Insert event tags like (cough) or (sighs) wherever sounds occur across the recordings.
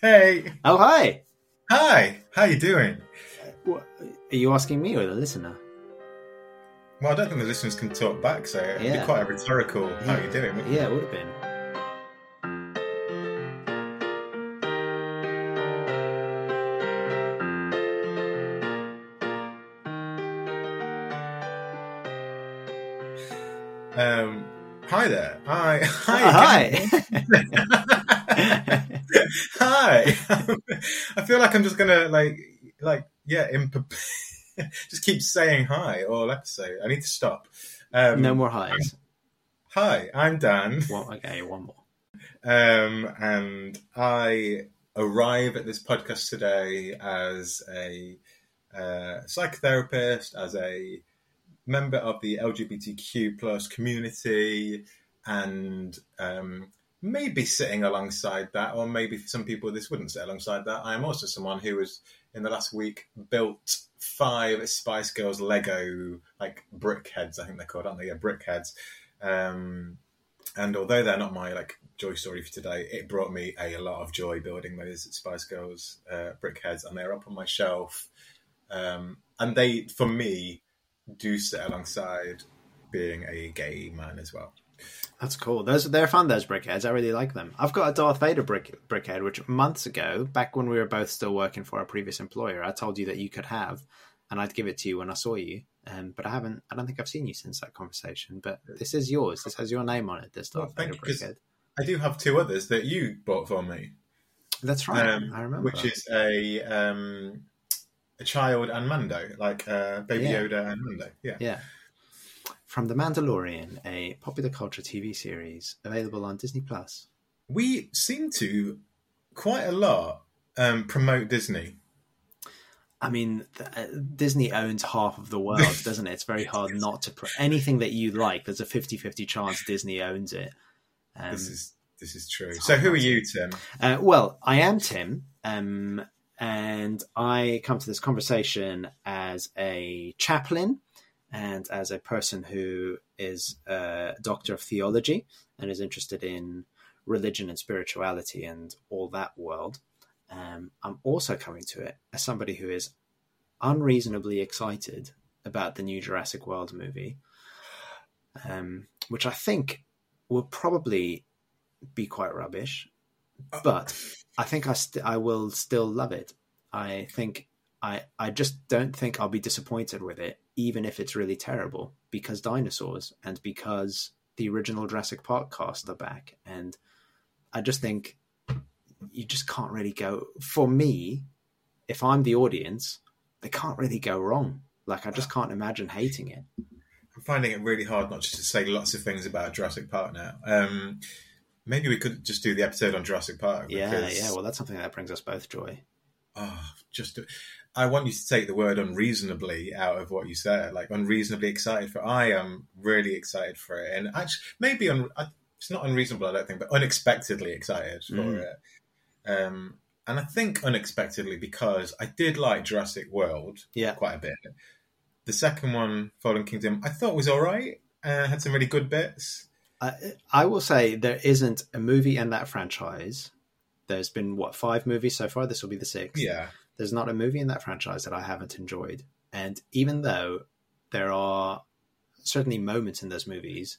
Hey. Oh, hi. Hi. How you doing? What, are you asking me or the listener? Well, I don't think the listeners can talk back, so it'd Yeah. be quite a rhetorical how you doing. Yeah, it would have been. Um, hi there. Hi. (laughs) Hi. Hi. (laughs) (laughs) (laughs) Hi. (laughs) I feel like I'm just gonna like like yeah, imp- (laughs) just keep saying hi all episode. I need to stop. Um, no more highs. Hi, I'm Dan. One, okay, one more. Um, and I arrive at this podcast today as a uh, psychotherapist, as a member of the LGBTQ plus community, and um, maybe sitting alongside that, or maybe for some people this wouldn't sit alongside that. I am also someone who has, in the last week, built five Spice Girls Lego like brick heads. I think they're called, aren't they? Yeah, brick heads. Um, and although they're not my like joy story for today, it brought me a, lot of joy building those Spice Girls uh, brick heads, and they're up on my shelf. Um, and they, for me, do sit alongside being a gay man as well. That's cool. Those they're fun. Those brickheads. I really like them. I've got a Darth Vader brick brickhead, which months ago, back when we were both still working for our previous employer, I told you that you could have, and I'd give it to you when I saw you. Um, but I haven't. I don't think I've seen you since that conversation. But this is yours. This has your name on it. This Darth Well, Vader you, brickhead. I do have two others that you bought for me, That's right. um, I remember. which is a um, a child and Mando, like uh, Baby Yeah. Yoda and Mando. Yeah. Yeah. From The Mandalorian, a popular culture TV series available on Disney Plus. we seem to quite a lot um, promote Disney. I mean, th- uh, Disney owns half of the world, (laughs) doesn't it? It's very hard not to. Pro- anything that you like, there's a 50 50 chance Disney owns it. Um, This is this is true. So who are you, Tim? uh, well, I am Tim, um, and I come to this conversation as a chaplain and as a person who is a doctor of theology and is interested in religion and spirituality and all that world. Um, I'm also coming to it as somebody who is unreasonably excited about the new Jurassic World movie, um, which I think will probably be quite rubbish, but I think I st- I will still love it. I think I I just don't think I'll be disappointed with it, even if it's really terrible, because dinosaurs and because the original Jurassic Park cast are back, and I just think you just can't really go. For me, if I'm the audience, they can't really go wrong. Like I just can't imagine hating it. I'm finding it really hard not just to say lots of things about Jurassic Park now. Um, maybe we could just do the episode on Jurassic Park. Yeah, yeah. Well, that's something that brings us both joy. oh, just I want you to take the word unreasonably out of what you said. Like unreasonably excited for. I am really excited for it, and actually, maybe un, it's not unreasonable. I don't think, but unexpectedly excited for Mm. it. Um, and I think unexpectedly because I did like Jurassic World Yeah, quite a bit. The second one, Fallen Kingdom, I thought was all right. Uh, had some really good bits. I, I will say there isn't a movie in that franchise. There's been what five movies so far. This will be the sixth. Yeah, There's not a movie in that franchise that I haven't enjoyed. And even though there are certainly moments in those movies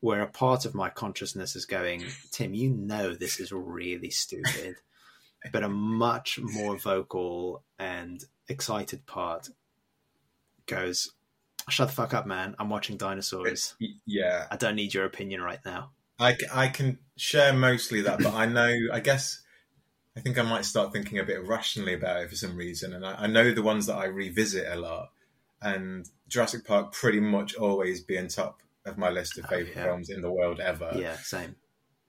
where a part of my consciousness is going, Tim, you know this is really stupid, (laughs) but a much more vocal and excited part goes, "Shut the fuck up, man! I'm watching dinosaurs. Yeah. I don't need your opinion right now." I, I can share mostly that, but I know, I guess, I think I might start thinking a bit rationally about it for some reason. And I, I know the ones that I revisit a lot, and Jurassic Park pretty much always be on top of my list of Oh, favorite yeah. films in the world ever. Yeah, same.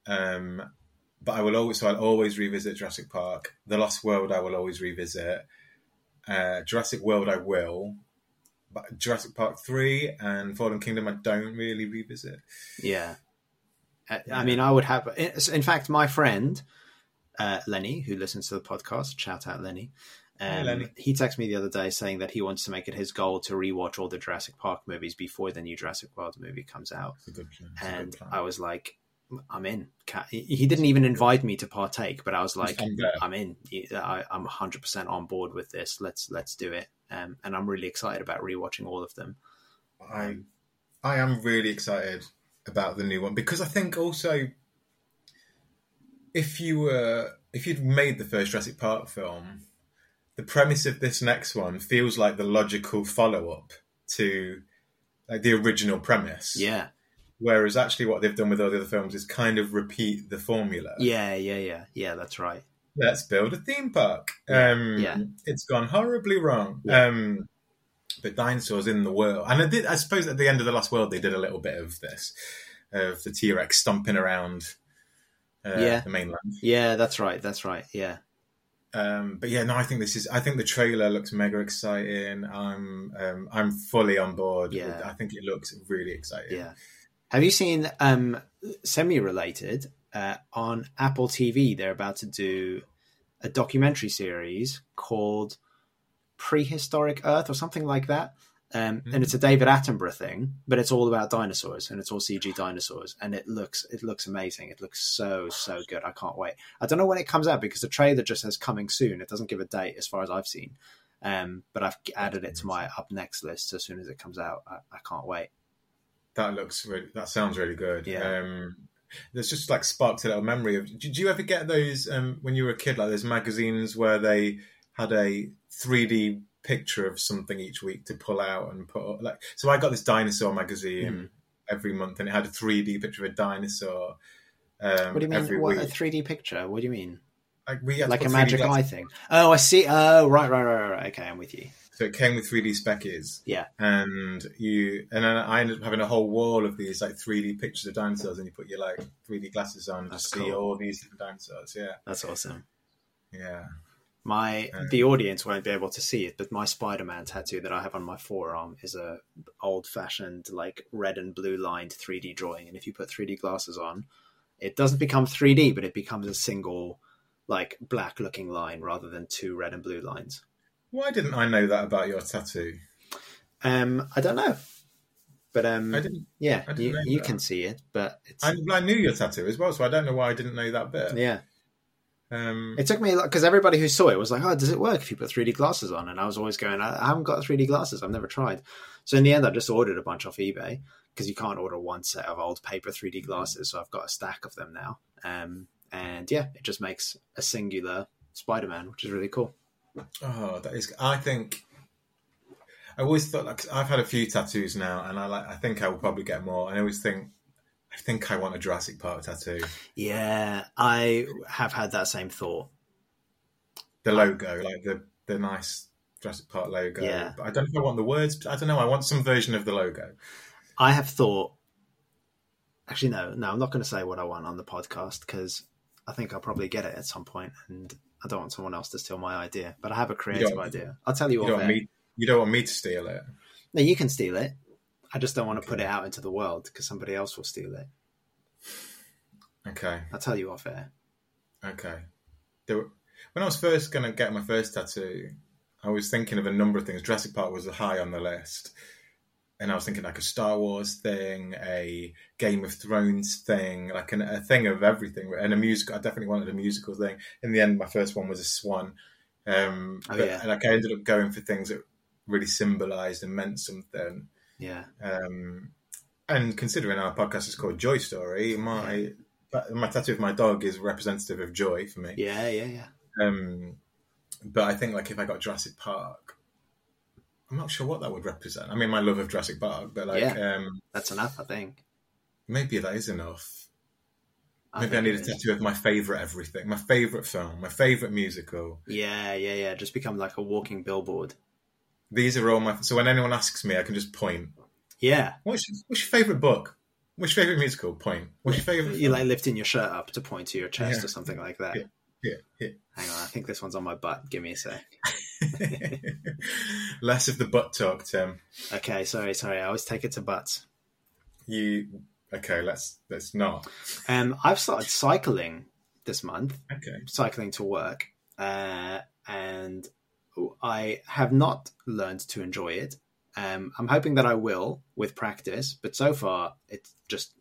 Um, but I will always, so I'll always revisit Jurassic Park. The Lost World, I will always revisit. Uh, Jurassic World, I will. But Jurassic Park 3 and Fallen Kingdom, I don't really revisit. Yeah. I, I mean, I would have. In fact, my friend uh, Lenny, who listens to the podcast, shout out Lenny. Um, Lenny. He texted me the other day saying that he wants to make it his goal to rewatch all the Jurassic Park movies before the new Jurassic World movie comes out. It's a good plan. It's a good And. I was like, I'm in. He didn't even invite me to partake, but I was like, I'm in. I'm 100 percent on board with this. Let's let's do it. Um, and I'm really excited about rewatching all of them. I I am really excited about the new one because I think also if you were if you'd made the first Jurassic Park film, the premise of this next one feels like the logical follow up to like the original premise. Yeah, Whereas actually what they've done with all the other films is kind of repeat the formula. yeah, yeah, yeah, yeah. That's right. Let's build a theme park. Yeah, Um, yeah. It's gone horribly wrong. Yeah. Um, but dinosaurs in the world, and I did. I suppose at the end of the Lost World, they did a little bit of this, of the T Rex stomping around uh, Yeah. the mainland. Yeah, that's right. That's right. Yeah, Um, but yeah, no, I think this is. I think the trailer looks mega exciting. I'm, um, I'm fully on board. Yeah. I think it looks really exciting. yeah. Have you seen um, semi-related uh, on Apple TV? They're about to do a documentary series called Prehistoric Earth or something like that. Um, and it's a David Attenborough thing, but it's all about dinosaurs and it's all CG dinosaurs, and it looks it looks amazing. It looks so so good. I can't wait. I don't know when it comes out because the trailer just says coming soon. It doesn't give a date as far as I've seen. Um, but I've added it to my up next list as soon as it comes out. I, I can't wait. That looks really. That sounds really good. Yeah. Um, there's just like sparked a little memory of. Did you ever get those um, when you were a kid? Like those magazines where they had a 3D picture of something each week to pull out and put up. Like, so I got this dinosaur magazine Mhm. every month, and it had a 3D picture of a dinosaur. Um, What do you mean? What, a 3D picture? What do you mean? Like, we Like a magic eye thing? Oh, I see. Oh, right, right, right, right. Okay, I'm with you. So it came with 3D speckies. Yeah. And you and then I ended up having a whole wall of these like 3D pictures of dinosaurs, and you put your like 3D glasses on to see all these different dinosaurs. Yeah, That's awesome. yeah. My Um, the audience won't be able to see it, but my Spider-Man tattoo that I have on my forearm is a old-fashioned like red and blue lined 3D drawing, and if you put 3D glasses on, it doesn't become 3D, but it becomes a single like black-looking line rather than two red and blue lines. Why didn't I know that about your tattoo? Um, I don't know, but um, I didn't. yeah, I didn't you you can see it, but it's I, I knew your tattoo as well, so I don't know why I didn't know that bit. yeah. Um, It took me a lot because everybody who saw it was like, "Oh, does it work if you put 3D glasses on?" And I was always going, "I I haven't got 3D glasses. I've never tried." So in the end, I just ordered a bunch off eBay because you can't order one set of old paper 3D glasses. So I've got a stack of them now. Um, and yeah, it just makes a singular Spider-Man, which is really cool. oh, that is. I think. I always thought like I've had a few tattoos now, and I like. I think I will probably get more. And I always think. I think I want a Jurassic Park tattoo. Yeah, I have had that same thought. the logo, like the the nice Jurassic Park logo. Yeah. But I don't know if I want the words. I don't know. I want some version of the logo. I have thought. Actually, no, no, I'm not going to say what I want on the podcast because I think I'll probably get it at some point, and I don't want someone else to steal my idea. But I have a creative idea. I'll tell you You what. don't me. You don't want me to steal it. No, you can steal it. I just don't want to put it out into the world because somebody else will steal it. Okay. I'll tell you off air. Okay. There were, when I was first going to get my first tattoo, I was thinking of a number of things. Jurassic Park was high on the list. And I was thinking like a Star Wars thing, a Game of Thrones thing, like an, a thing of everything, and a musical. I definitely wanted a musical thing. In the end, my first one was a swan. Um, Oh, but, yeah. like I ended up going for things that really symbolised and meant something. Yeah. Um, and considering our podcast is called Joy Story, my my tattoo of my dog is representative of joy for me. Yeah, yeah, yeah. Um, but I think like if I got Jurassic Park, I'm not sure what that would represent. I mean, my love of Jurassic Park, but like um, That's enough, I think. maybe that is enough. I Maybe I, need a tattoo of my favorite everything, my favorite film, my favorite musical. Yeah, yeah, yeah. Just become like a walking billboard. These are all my. So when anyone asks me, I can just point. Yeah. What's your, what's your favorite book? What's your favorite musical? Point. What's your favorite? You like lifting your shirt up to point to your chest Yeah. or something like that. Yeah. Yeah, yeah. Hang on, I think this one's on my butt. Give me a sec. (laughs) Less of the butt talk, Tim. Okay, sorry, sorry. I always take it to butts. You okay? Let's let's not. Um, I've started cycling this month. Okay. cycling to work, uh, and I have not learned to enjoy it. Um, I'm hoping that I will with practice, but so far it's just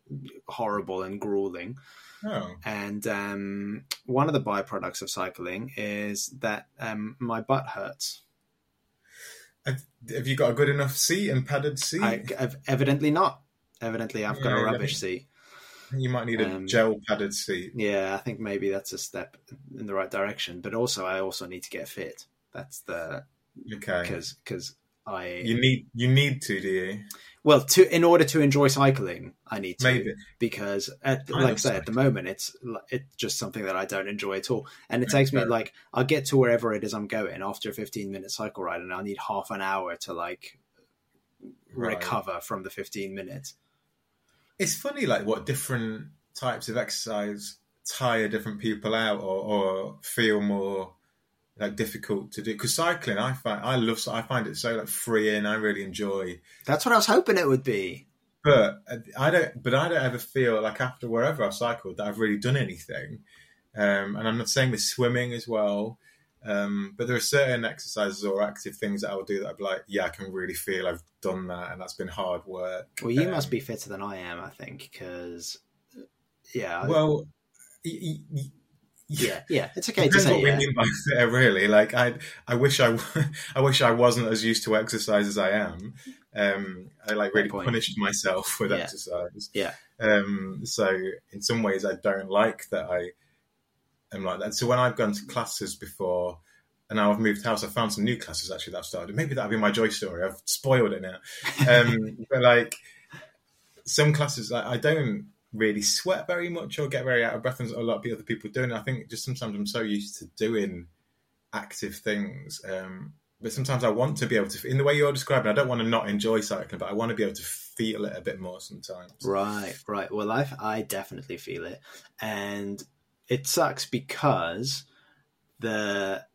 horrible and grueling. Oh, And um, one of the byproducts of cycling is that um, my butt hurts. have, have you got a good enough seat and padded seat? I, I've, evidently not. Evidently, I've got Yeah, a rubbish seat. you might need a um, gel padded seat. Yeah, I think maybe that's a step in the right direction. But also, I also need to get fit. That's the Okay, because because I you need you need to, do you? well to in order to enjoy cycling, I need to Maybe. because at, I like I say at the moment it's it's just something that I don't enjoy at all, and it takes me like I'll get to wherever it is I'm going after a 15 minute cycle ride, and I'll need half an hour to like Right. recover from the 15 minutes. It's funny, like what different types of exercise tire different people out, or, or feel more like difficult to do. Because cycling, I find I love. I find it so like freeing. I really enjoy. That's what I was hoping it would be. But I don't. But I don't ever feel like after wherever I've cycled that I've really done anything. Um, and I'm not saying with swimming as well. Um, but there are certain exercises or active things that I will do that I'm like, yeah, I can really feel I've done that, and that's been hard work. Well, you Um, must be fitter than I am, I think, because yeah, Well, y- y- y- yeah, (laughs) yeah. It's okay to say what yeah. we mean by (laughs) fitter, really. Like I, I wish I, (laughs) I wish I wasn't as used to exercise as I am. Um, I like really punished myself with Yeah. exercise. Yeah. Um, so in some ways, I don't like that I am like that. So when I've gone to classes before, and now I've moved house, I found some new classes actually that I've started. Maybe that'll be my joy story. I've spoiled it now. Um, but like some classes, I, I don't really sweat very much or get very out of breath, and a lot of other people doing. I think just sometimes I'm so used to doing active things. Um, but sometimes I want to be able to, in the way you're describing, I don't want to not enjoy cycling, but I want to be able to feel it a bit more sometimes. Right, right. Well, I I definitely feel it, and it sucks because the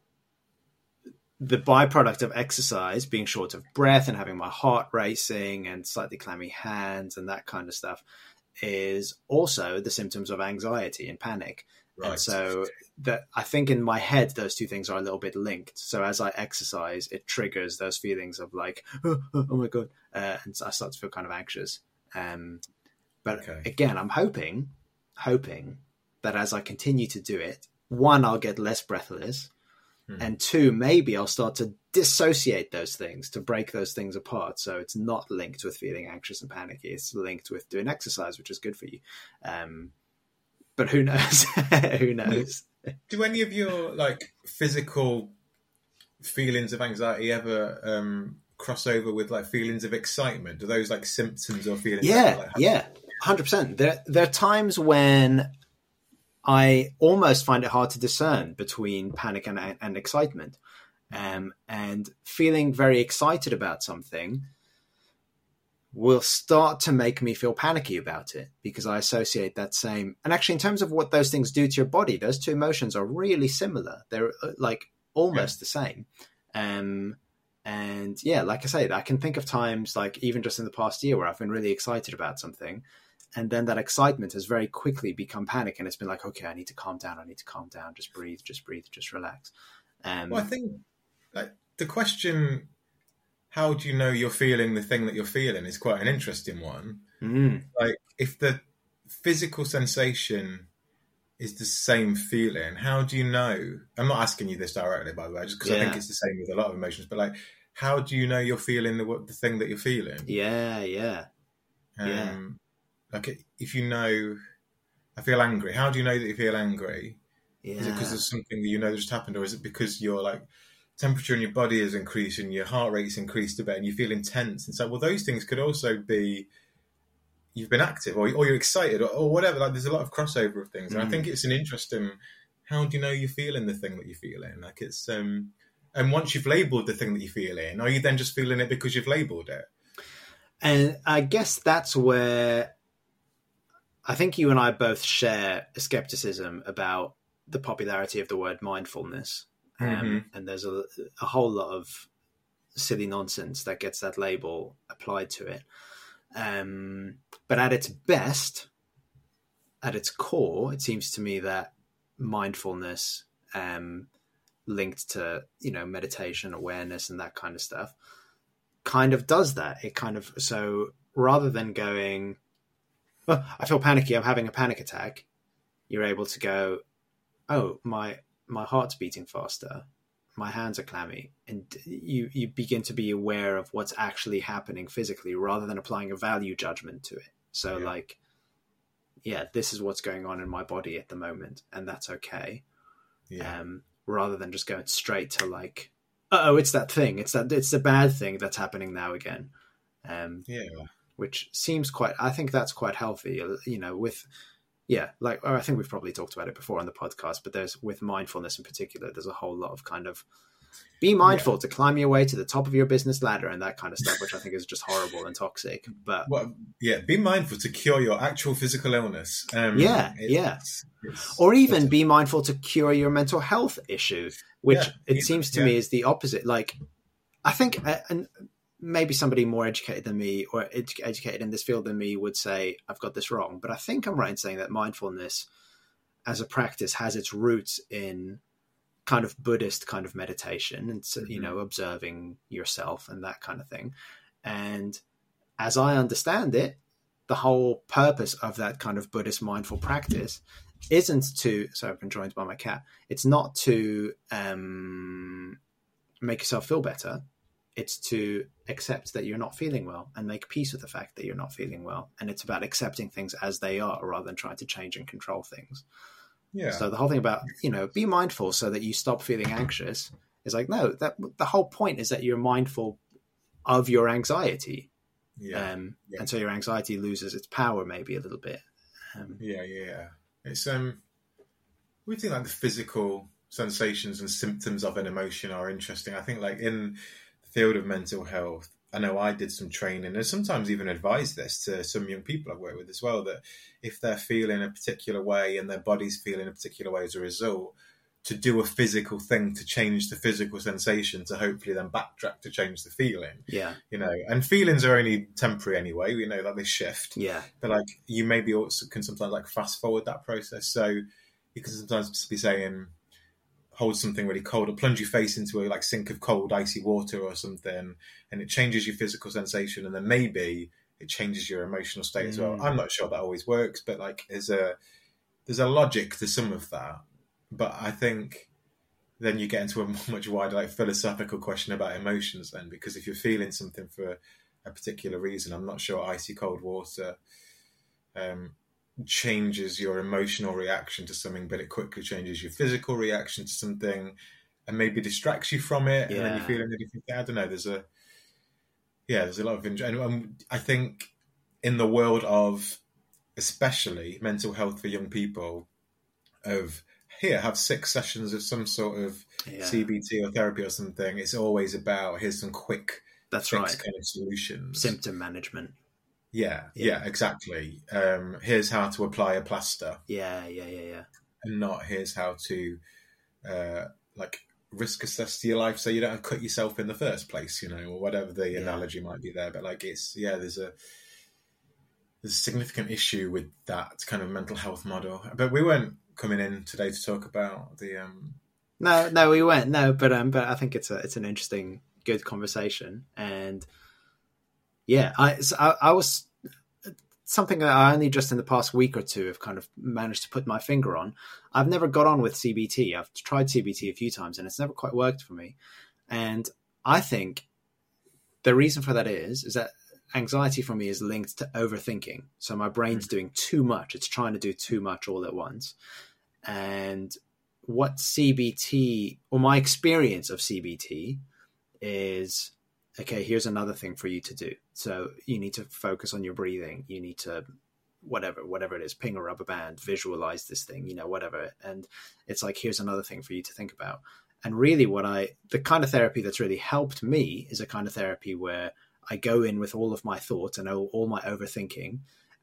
the byproduct of exercise being short of breath and having my heart racing and slightly clammy hands and that kind of stuff is also the symptoms of anxiety and panic. Right. And so that I think in my head those two things are a little bit linked. So as I exercise, it triggers those feelings of like, oh, (gasps) oh, oh my god, uh, and so I start to feel kind of anxious. Um, but Okay. again, I'm hoping, hoping that as I continue to do it, one, I'll get less breathless, Hmm. and two, maybe I'll start to dissociate those things to break those things apart. So it's not linked with feeling anxious and panicky. It's linked with doing exercise, which is good for you. Um, but who knows? (laughs) who knows? Do any of your like physical feelings of anxiety ever um, cross over with like feelings of excitement? Do those like symptoms or feelings? Yeah, like, yeah, hundred percent. There, there are times when I almost find it hard to discern between panic and, and excitement, um, and feeling very excited about something will start to make me feel panicky about it because I associate that same. And actually, in terms of what those things do to your body, those two emotions are really similar. They're uh, like almost the same. Um, and yeah, like I say, I can think of times, like even just in the past year, where I've been really excited about something, and then that excitement has very quickly become panic, and it's been like, okay, I need to calm down. I need to calm down. Just breathe. Just breathe. Just relax. Um, Well, I think like the question, "How do you know you're feeling the thing that you're feeling?" is quite an interesting one. mm, Like if the physical sensation is the same feeling, how do you know? I'm not asking you this directly, by the way, just because I think it's the same with a lot of emotions. But like, how do you know you're feeling the the thing that you're feeling? yeah, yeah, yeah. Like if you know, I feel angry. How do you know that you feel angry? Is it because there's something that you know that just happened, or is it because your like temperature in your body is increasing, your heart rate's increased a bit, and you feel intense? And so, well, those things could also be you've been active, or, or you're excited, or, or whatever. Like, there's a lot of crossover of things, and I Mm. think it's an interesting. How do you know you're feeling the thing that you're feeling? Like it's um, and once you've labelled the thing that you're feeling, are you then just feeling it because you've labelled it? And I guess that's where I think you and I both share a skepticism about the popularity of the word mindfulness. Um, Mhm. and there's a, a whole lot of silly nonsense that gets that label applied to it. Um, but at its best, at its core, it seems to me that mindfulness, um, linked to you know meditation, awareness, and that kind of stuff, kind of does that. It kind of so rather than going, I feel panicky, I'm having a panic attack, you're able to go, oh, my my heart's beating faster, my hands are clammy, and you you begin to be aware of what's actually happening physically rather than applying a value judgment to it. So yeah. like, yeah, this is what's going on in my body at the moment, and that's okay. Yeah. Um, rather than just going straight to like, oh, it's that thing, it's that it's the bad thing that's happening now again. Um, yeah, which seems quite. I think that's quite healthy. You know, with yeah, like I think we've probably talked about it before on the podcast, but there's with mindfulness in particular, there's a whole lot of kind of be mindful yeah. to climb your way to the top of your business ladder and that kind of stuff, which I think is just horrible and toxic. But well, yeah, be mindful to cure your actual physical illness. Um, yeah, it's, yeah, it's, or even be mindful to cure your mental health issue, which yeah, it seems to me is the opposite. Like, I think, uh, and maybe somebody more educated than me or educated in this field than me would say I've got this wrong, but I think I'm right in saying that mindfulness as a practice has its roots in kind of Buddhist kind of meditation and mm-hmm. you know observing yourself and that kind of thing. And as I understand it, the whole purpose of that kind of Buddhist mindful practice isn't to. Sorry, I've been joined by my cat. It's not to um, make yourself feel better. It's to accept that you're not feeling well and make peace with the fact that you're not feeling well. And it's about accepting things as they are rather than trying to change and control things. Yeah. So the whole thing about you know be mindful so that you stop feeling anxious is like no that the whole point is that you're mindful of your anxiety. Yeah. Um, yeah. And so your anxiety loses its power maybe a little bit. Um, yeah, yeah. It's um, we think like the physical sensations and symptoms of an emotion are interesting. I think like in field of mental health, I know I did some training and sometimes even advise this to some young people I work with as well that if they're feeling a particular way and their body's feeling a particular way as a result, to do a physical thing to change the physical sensation to hopefully then backtrack to change the feeling. Yeah. You know, and feelings are only temporary anyway, We know, that they shift. Yeah. But like you maybe also can sometimes like fast forward that process. So you can sometimes be saying, hold something really cold or plunge your face into a like sink of cold icy water or something and it changes your physical sensation and then maybe it changes your emotional state mm. as well mm. i'm not sure that always works but like there's a there's a logic to some of that but i think then you get into a (laughs) much wider like philosophical question about emotions then because if you're feeling something for a particular reason i'm not sure icy cold water um, changes your emotional reaction to something, but it quickly changes your physical reaction to something, and maybe distracts you from it, yeah. and then you feel a different. I don't know. There's a yeah, there's a lot of and um, I think in the world of especially mental health for young people, of here have six sessions of some sort of yeah. CBT or therapy or something. It's always about here's some quick that's right kind of solutions, symptom management. Yeah, yeah, yeah exactly. Um, here's how to apply a plaster. Yeah, yeah, yeah, yeah. And not here's how to uh, like risk assess your life so you don't cut yourself in the first place, you know, or whatever the yeah. analogy might be there. But like it's yeah, there's a there's a significant issue with that kind of mental health model. But we weren't coming in today to talk about the um No, no, we weren't. No, but um but I think it's a it's an interesting good conversation and yeah, I, I, I was something that I only just in the past week or two have kind of managed to put my finger on. I've never got on with CBT. I've tried CBT a few times and it's never quite worked for me. And I think the reason for that is is that anxiety for me is linked to overthinking. So my brain's mm. doing too much. It's trying to do too much all at once. And what CBT or my experience of CBT is okay, here's another thing for you to do. So you need to focus on your breathing. You need to whatever whatever it is ping a rubber band visualize this thing you know whatever and it's like here's another thing for you to think about and really what i the kind of therapy that's really helped me is a kind of therapy where i go in with all of my thoughts and all, all my overthinking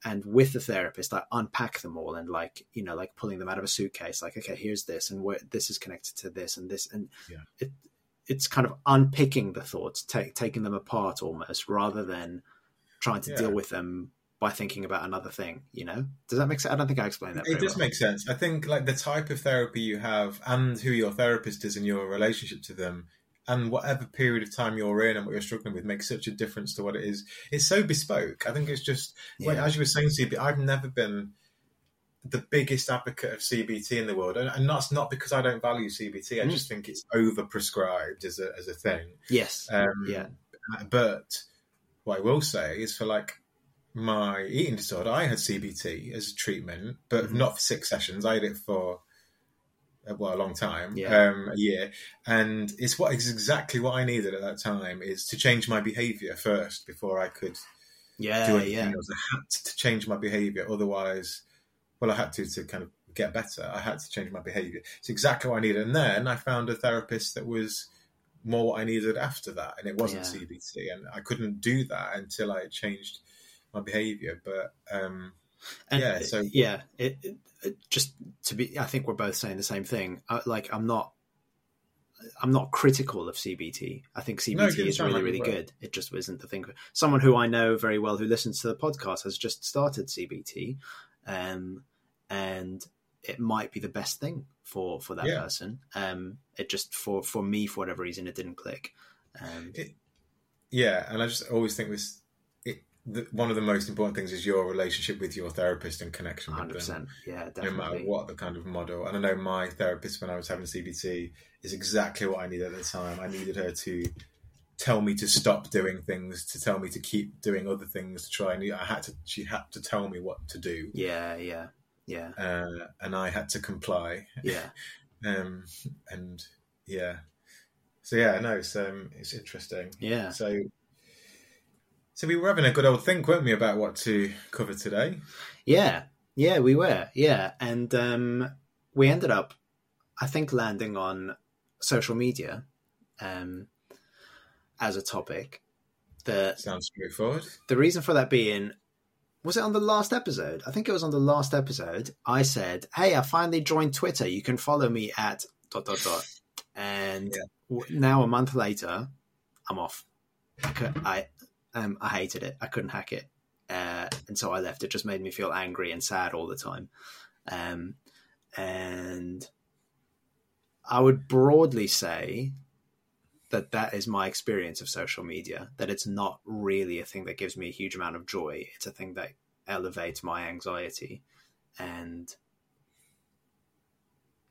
and with the therapist i unpack them all and like you know like pulling them out of a suitcase like okay here's this and where this is connected to this and this and yeah. it, it's kind of unpicking the thoughts, take, taking them apart almost, rather than trying to yeah. deal with them by thinking about another thing. You know, does that make sense? I don't think I explained that. It does well. make sense. I think like the type of therapy you have and who your therapist is and your relationship to them and whatever period of time you're in and what you're struggling with makes such a difference to what it is. It's so bespoke. I think it's just, Yeah. well, as you were saying, CBT, I've never been the biggest advocate of CBT in the world, and, and that's not because I don't value CBT. I Mm. just think it's overprescribed as a as a thing. Yes. Um, yeah. But what I will say is for like my eating disorder, I had CBT as a treatment, but Mhm. not for six sessions. I had it for uh, well a long time, Yeah. um, a year, and it's what is exactly what I needed at that time is to change my behaviour first before I could Yeah. do anything Yeah. else. I had to change my behaviour, otherwise, well, I had to to kind of get better. I had to change my behaviour. It's exactly what I needed, and then I found a therapist that was more what I needed after that, and it wasn't Yeah. CBT, and I couldn't do that until I had changed my behaviour. But um, And, Yeah, so- yeah, it, it, just to be, I think we're both saying the same thing. I, like, I'm not, I'm not critical of CBT. I think CBT didn't is really, really good. It just isn't the thing. Someone who I know very well who listens to the podcast has just started CBT, um, and it might be the best thing for for that Yeah. person. Um, it just for for me for whatever reason it didn't click. Um, It- yeah, and I just always think this. It, the, one of the most important things is your relationship with your therapist and connection with Hundred them. percent, yeah, no matter what the kind of model. And I know my therapist when I was having CBT is exactly what I needed at the time. I needed her to tell me to stop doing things, to tell me to keep doing other things, to try and I had to. She had to tell me what to do, Yeah, yeah, yeah, uh, and I had to comply. yeah. (laughs) Um, and yeah, so yeah, no, it's um, it's interesting. Yeah. So. So we were having a good old think, weren't we, about what to cover today? Yeah, yeah, we were. Yeah, and um, we ended up, I think, landing on social media um, as a topic. That Sounds straightforward. the reason for that being was it on the last episode? I think it was on the last episode. I said, "Hey, I finally joined Twitter. You can follow me at dot dot dot." And Yeah. now a month later, I'm off. I could, I um I hated it. I couldn't hack it, uh, and so I left. It just made me feel angry and sad all the time. Um, and I would broadly say that that is my experience of social media that it's not really a thing that gives me a huge amount of joy. It's a thing that elevates my anxiety. And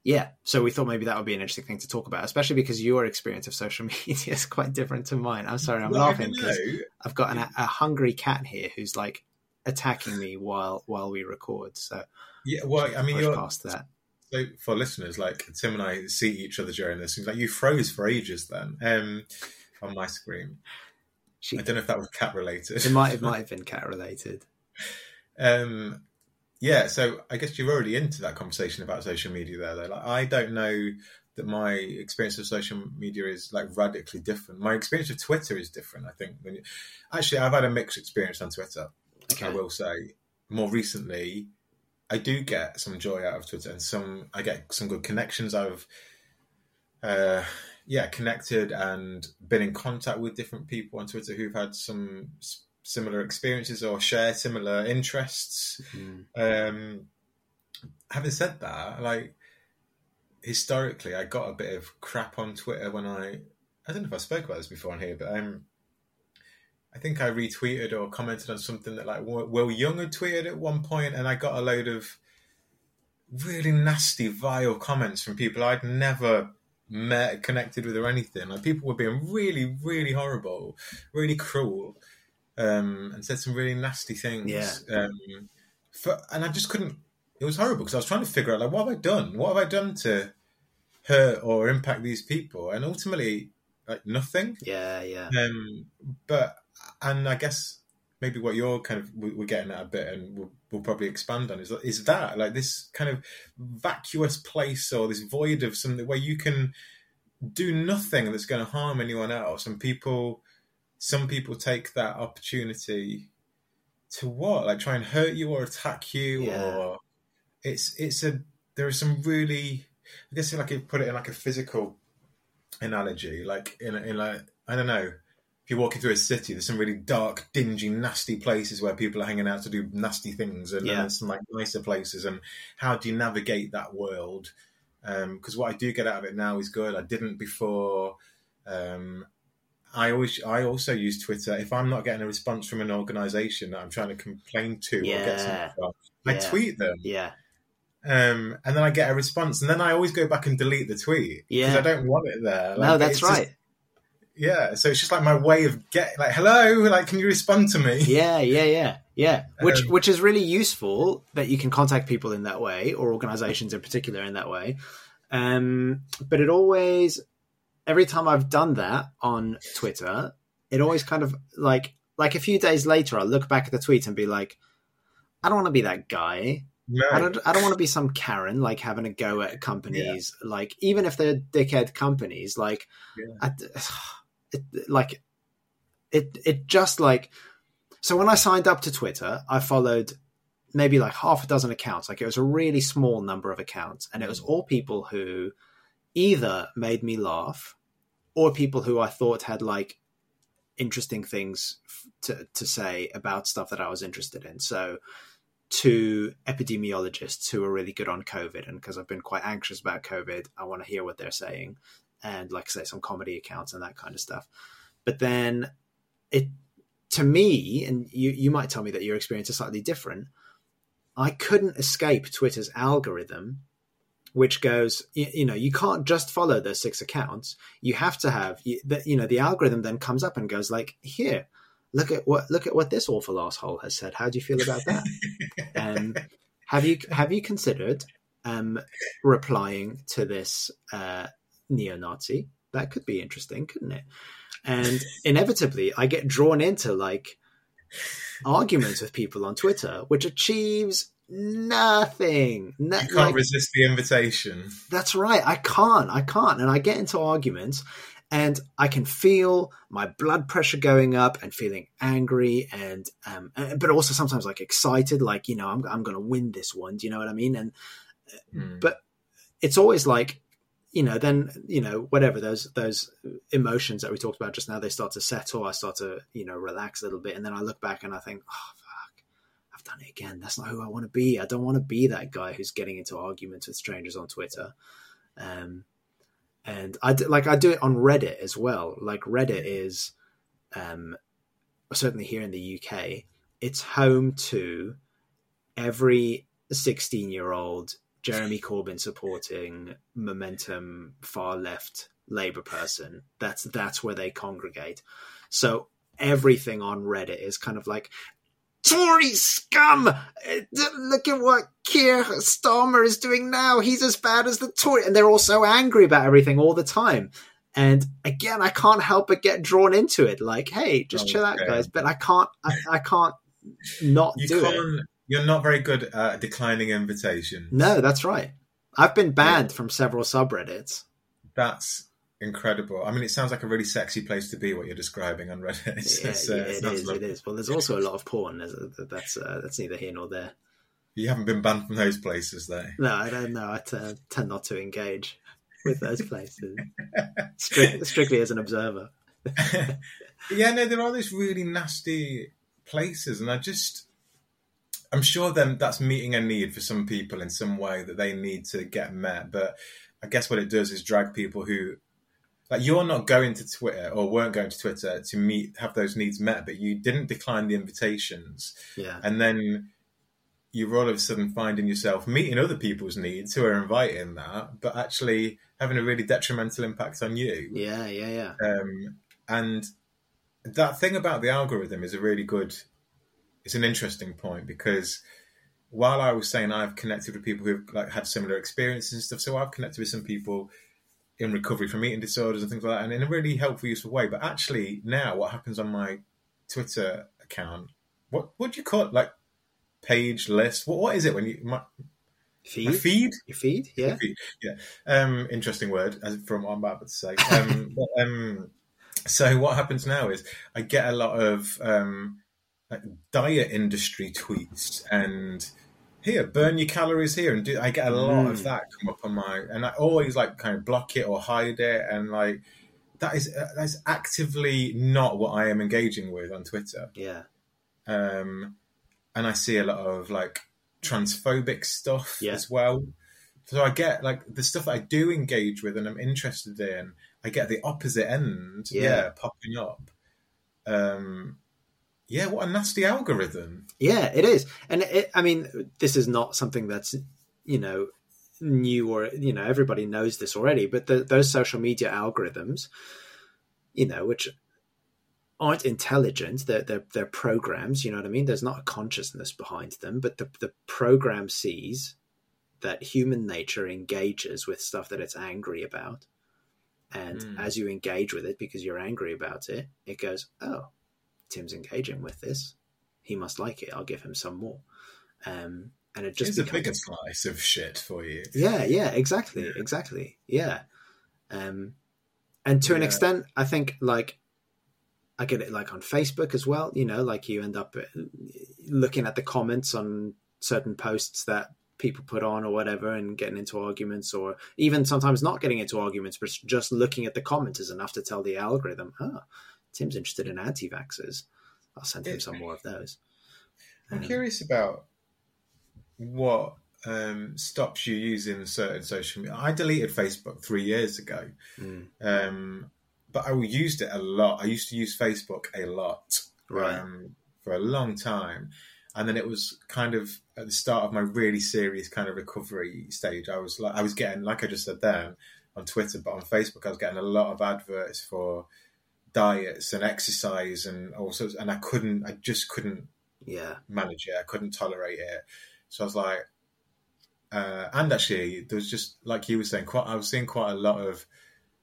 yeah so we thought maybe that would be an interesting thing to talk about especially because your experience of social (laughs) media is quite different to mine. I'm sorry i'm Well, laughing because i've got an, a hungry cat here who's like attacking me while while we record. So Yeah, well, I mean, you're, past that so for listeners, like Tim and I see each other during this. Like you froze for ages then um, on my screen. she I don't know if that was cat related. it might it (laughs) might have been cat related um, yeah, so I guess you're already into that conversation about social media there. Though, like I don't know that my experience of social media is like radically different. My experience of Twitter is different. I think. When you, actually, I've had a mixed experience on Twitter. okay I will say more recently, I do get some joy out of Twitter, and some I get some good connections. I've, uh, yeah, connected and been in contact with different people on Twitter who've had some s- similar experiences or share similar interests. Mm. Um, having said that, like historically, I got a bit of crap on Twitter when I I don't know if I spoke about this before on here, but um, I think I retweeted or commented on something that like Will Young had tweeted at one point, and I got a load of really nasty, vile comments from people I'd never met, connected with, or anything. Like people were being really, really horrible, really cruel, um, and said some really nasty things. Yeah. Um, for, and I just couldn't. It was horrible because I was trying to figure out like what have I done? What have I done to hurt or impact these people? And ultimately, like nothing. yeah yeah Um, but and I guess maybe what you're kind of we- we're getting at a bit, and we'll, we'll probably expand on is is that like this kind of vacuous place or this void of something where you can do nothing that's going to harm anyone else, and people, some people take that opportunity to what? Like try and hurt you or attack you Yeah. or it's it's a there are some really I guess like if you put it in like a physical analogy like in in like I don't know if you're walking through a city, there's some really dark, dingy, nasty places where people are hanging out to do nasty things, and, Yeah. some like nicer places. And how do you navigate that world? Because what I do get out of it now is good. I didn't before. Um, I always, I also use Twitter. If I'm not getting a response from an organisation that I'm trying to complain to or get something from, I Yeah. tweet them, Yeah. um, and then I get a response, and then I always go back and delete the tweet because Yeah. I don't want it there. no, that's it's just- right. Yeah, so it's just like my way of getting like, hello, like, can you respond to me? Yeah, yeah, yeah, yeah. (laughs) Which Um, which is really useful that you can contact people in that way, or organizations in particular in that way. Um, but it always, every time I've done that on Twitter, it always kind of like like a few days later, I'll look back at the tweet and be like, I don't want to be that guy. No, I don't. I don't want to be some Karen like having a go at companies. Like even if they're dickhead companies, like, Yeah. I, (sighs) it, like it. It just like. So when I signed up to Twitter, I followed maybe like half a dozen accounts. Like it was a really small number of accounts, and it was mm. all people who either made me laugh or people who I thought had like interesting things to to say about stuff that I was interested in. So to epidemiologists who are really good on COVID, and because I've been quite anxious about COVID, I want to hear what they're saying, and like I say, some comedy accounts and that kind of stuff. But then it to me, and you you might tell me that your experience is slightly different. I couldn't escape Twitter's algorithm, which goes, you, you know, you can't just follow those six accounts. You have to have, you, the, you know, the algorithm then comes up and goes like, here, look at what look at what this awful asshole has said. How do you feel about that? (laughs) um, have you have you considered um, replying to this uh, neo-Nazi? That could be interesting, couldn't it? And inevitably, I get drawn into like arguments with people on Twitter, which achieves nothing. No, you can't like- resist the invitation. that's right. I can't. I can't. And I get into arguments and I can feel my blood pressure going up and feeling angry and, um, uh, but also sometimes like excited, like, you know, I'm, I'm going to win this one. Do you know what I mean? And Hmm. But- it's always like, you know, then, you know, whatever those, those emotions that we talked about just now, they start to settle. I start to, you know, relax a little bit. And then I look back and I think, oh, fuck, I've done it again. That's not who I want to be. I don't want to be that guy who's getting into arguments with strangers on Twitter. Um, and I do, like I do it on Reddit as well. Like Reddit is, um, certainly here in the UK, it's home to every sixteen-year-old Jeremy Corbyn supporting momentum far left Labour person. That's that's where they congregate. So everything on Reddit is kind of like Tory scum! Uh, Look at what Keir Starmer is doing now. He's as bad as the Tory. And they're all so angry about everything all the time. And again, I can't help but get drawn into it. Like, hey, just chill out, Okay. guys. But I can't, I, I can't not You do it. You're not very good at declining invitations. No, that's right. I've been banned from several subreddits. That's incredible. I mean, it sounds like a really sexy place to be. What you're describing on Reddit. (laughs) It's, Yeah, it's, uh, yeah, it it sounds is. lovely. It is. Well, there's also a lot of porn. There's that's uh, that's neither here nor there. You haven't been banned from those places, though. No, I don't know. I t- tend not to engage with those places. Strict, strictly as an observer. (laughs) yeah, no, there are these really nasty places, and I just, I'm sure then that's meeting a need for some people in some way that they need to get met. But I guess what it does is drag people who, like, you're not going to Twitter or weren't going to Twitter to meet have those needs met, but you didn't decline the invitations, Yeah. and then you're all of a sudden finding yourself meeting other people's needs who are inviting that, but actually having a really detrimental impact on you. Yeah, yeah, yeah. Um, and that thing about the algorithm is a really good, it's an interesting point because while I was saying I've connected with people who've like had similar experiences and stuff, so I've connected with some people in recovery from eating disorders and things like that, and in a really helpful, useful way. But actually, now what happens on my Twitter account? What what do you call it? Like page list? What what is it when you my, my Feed? feed? Your feed? Yeah. yeah. Um, interesting word as from what I'm about to say. Um, (laughs) but, um, so what happens now is I get a lot of um, like diet industry tweets and here burn your calories here and do, I get a lot of Mm. that come up on my and I always like kind of block it or hide it and like that is uh, that's actively not what I am engaging with on Twitter Yeah. um, and I see a lot of like transphobic stuff Yeah. as well. so I get like the stuff that I do engage with and I'm interested in. I get the opposite end, Yeah. yeah, popping up. Um, yeah, what a nasty algorithm. Yeah, it is, and it, I mean, this is not something that's you know new or you know everybody knows this already. But the, those social media algorithms, you know, which aren't intelligent, they're, they're they're programs. You know what I mean? There's not a consciousness behind them, but the the program sees that human nature engages with stuff that it's angry about. And Mm. as you engage with it because you're angry about it, it goes, Oh, Tim's engaging with this. He must like it. I'll give him some more. Um, and it just It's a bigger slice of shit for you. yeah, yeah, exactly, Yeah. exactly, yeah. Um, and to an extent, I think like I get it like on Facebook as well. You know, like you end up uh, looking at the comments on certain posts that people put on or whatever, and getting into arguments, or even sometimes not getting into arguments, but just looking at the comments is enough to tell the algorithm, "Oh, Tim's interested in anti-vaxxers. I'll send him some more of those." I'm Um, curious about what um, stops you using certain social media. I deleted Facebook three years ago, mm, um, but I used it a lot. I used to use Facebook a lot right. um, for a long time. And then it was kind of at the start of my really serious kind of recovery stage. I was like, I was getting, like I just said then, on Twitter, but on Facebook, I was getting a lot of adverts for diets and exercise and all sorts. And I couldn't, I just couldn't yeah. manage it. I couldn't tolerate it. So I was like, uh, and actually, there was just like you were saying, quite. I was seeing quite a lot of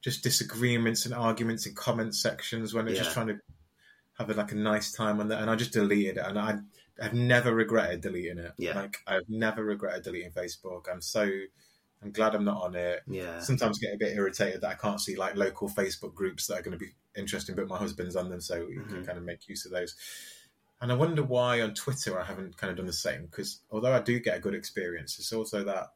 just disagreements and arguments in comment sections when they're just trying to have a, like a nice time on that. And I just deleted it, and I I've never regretted deleting it. Yeah. like I've never regretted deleting Facebook. I'm so I'm glad I'm not on it. Yeah. Sometimes get a bit irritated that I can't see like local Facebook groups that are going to be interesting, but my husband's on them, so you can Mhm. kind of make use of those. And I wonder why on Twitter I haven't kind of done the same because although I do get a good experience, it's also that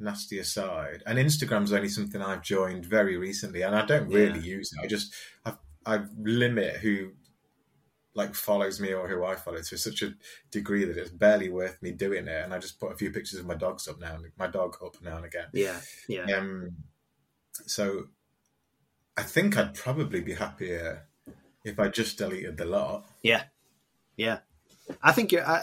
nasty aside. And Instagram's only something I've joined very recently, and I don't really use it. I just I I limit who like follows me or who I follow to such a degree that it's barely worth me doing it. And I just put a few pictures of my dogs up now, and my dog up now and again. Yeah. Yeah. Um, so I think I'd probably be happier if I just deleted the lot. Yeah, yeah, I think you're. I,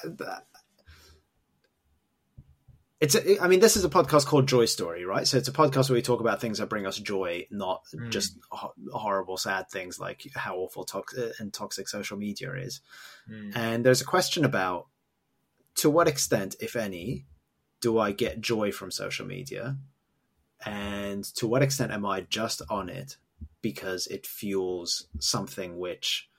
it's. A, I mean, this is a podcast called Joy Story, right? So it's a podcast where we talk about things that bring us joy, not Mm. just ho- horrible, sad things like how awful toxic and toxic social media is. And there's a question about to what extent, if any, do I get joy from social media, and to what extent am I just on it because it fuels something which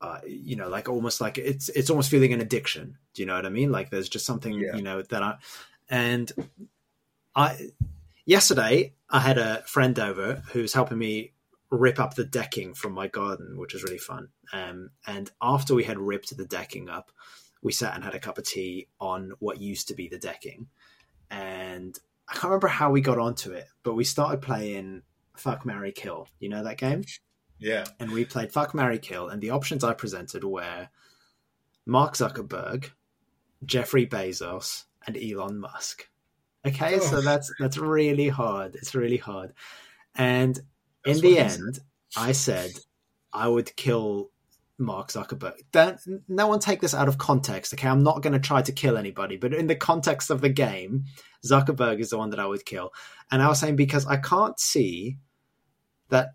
uh, you know, like almost like it's it's almost feeling an addiction. Do you know what I mean? Like there's just something Yeah. you know that I and I yesterday I had a friend over who's helping me rip up the decking from my garden, which was really fun. Um, and after we had ripped the decking up, we sat and had a cup of tea on what used to be the decking. And I can't remember how we got onto it, but we started playing Fuck Mary Kill. You know that game? Yeah. and we played Fuck Mary Kill, and the options I presented were Mark Zuckerberg, Jeffrey Bezos, and Elon Musk. Okay, so Oh. that's that's really hard. It's really hard. And in the he said. end, I said I would kill Mark Zuckerberg. Don't no one take this out of context. Okay, I'm not going to try to kill anybody, but in the context of the game, Zuckerberg is the one that I would kill. And I was saying because I can't see that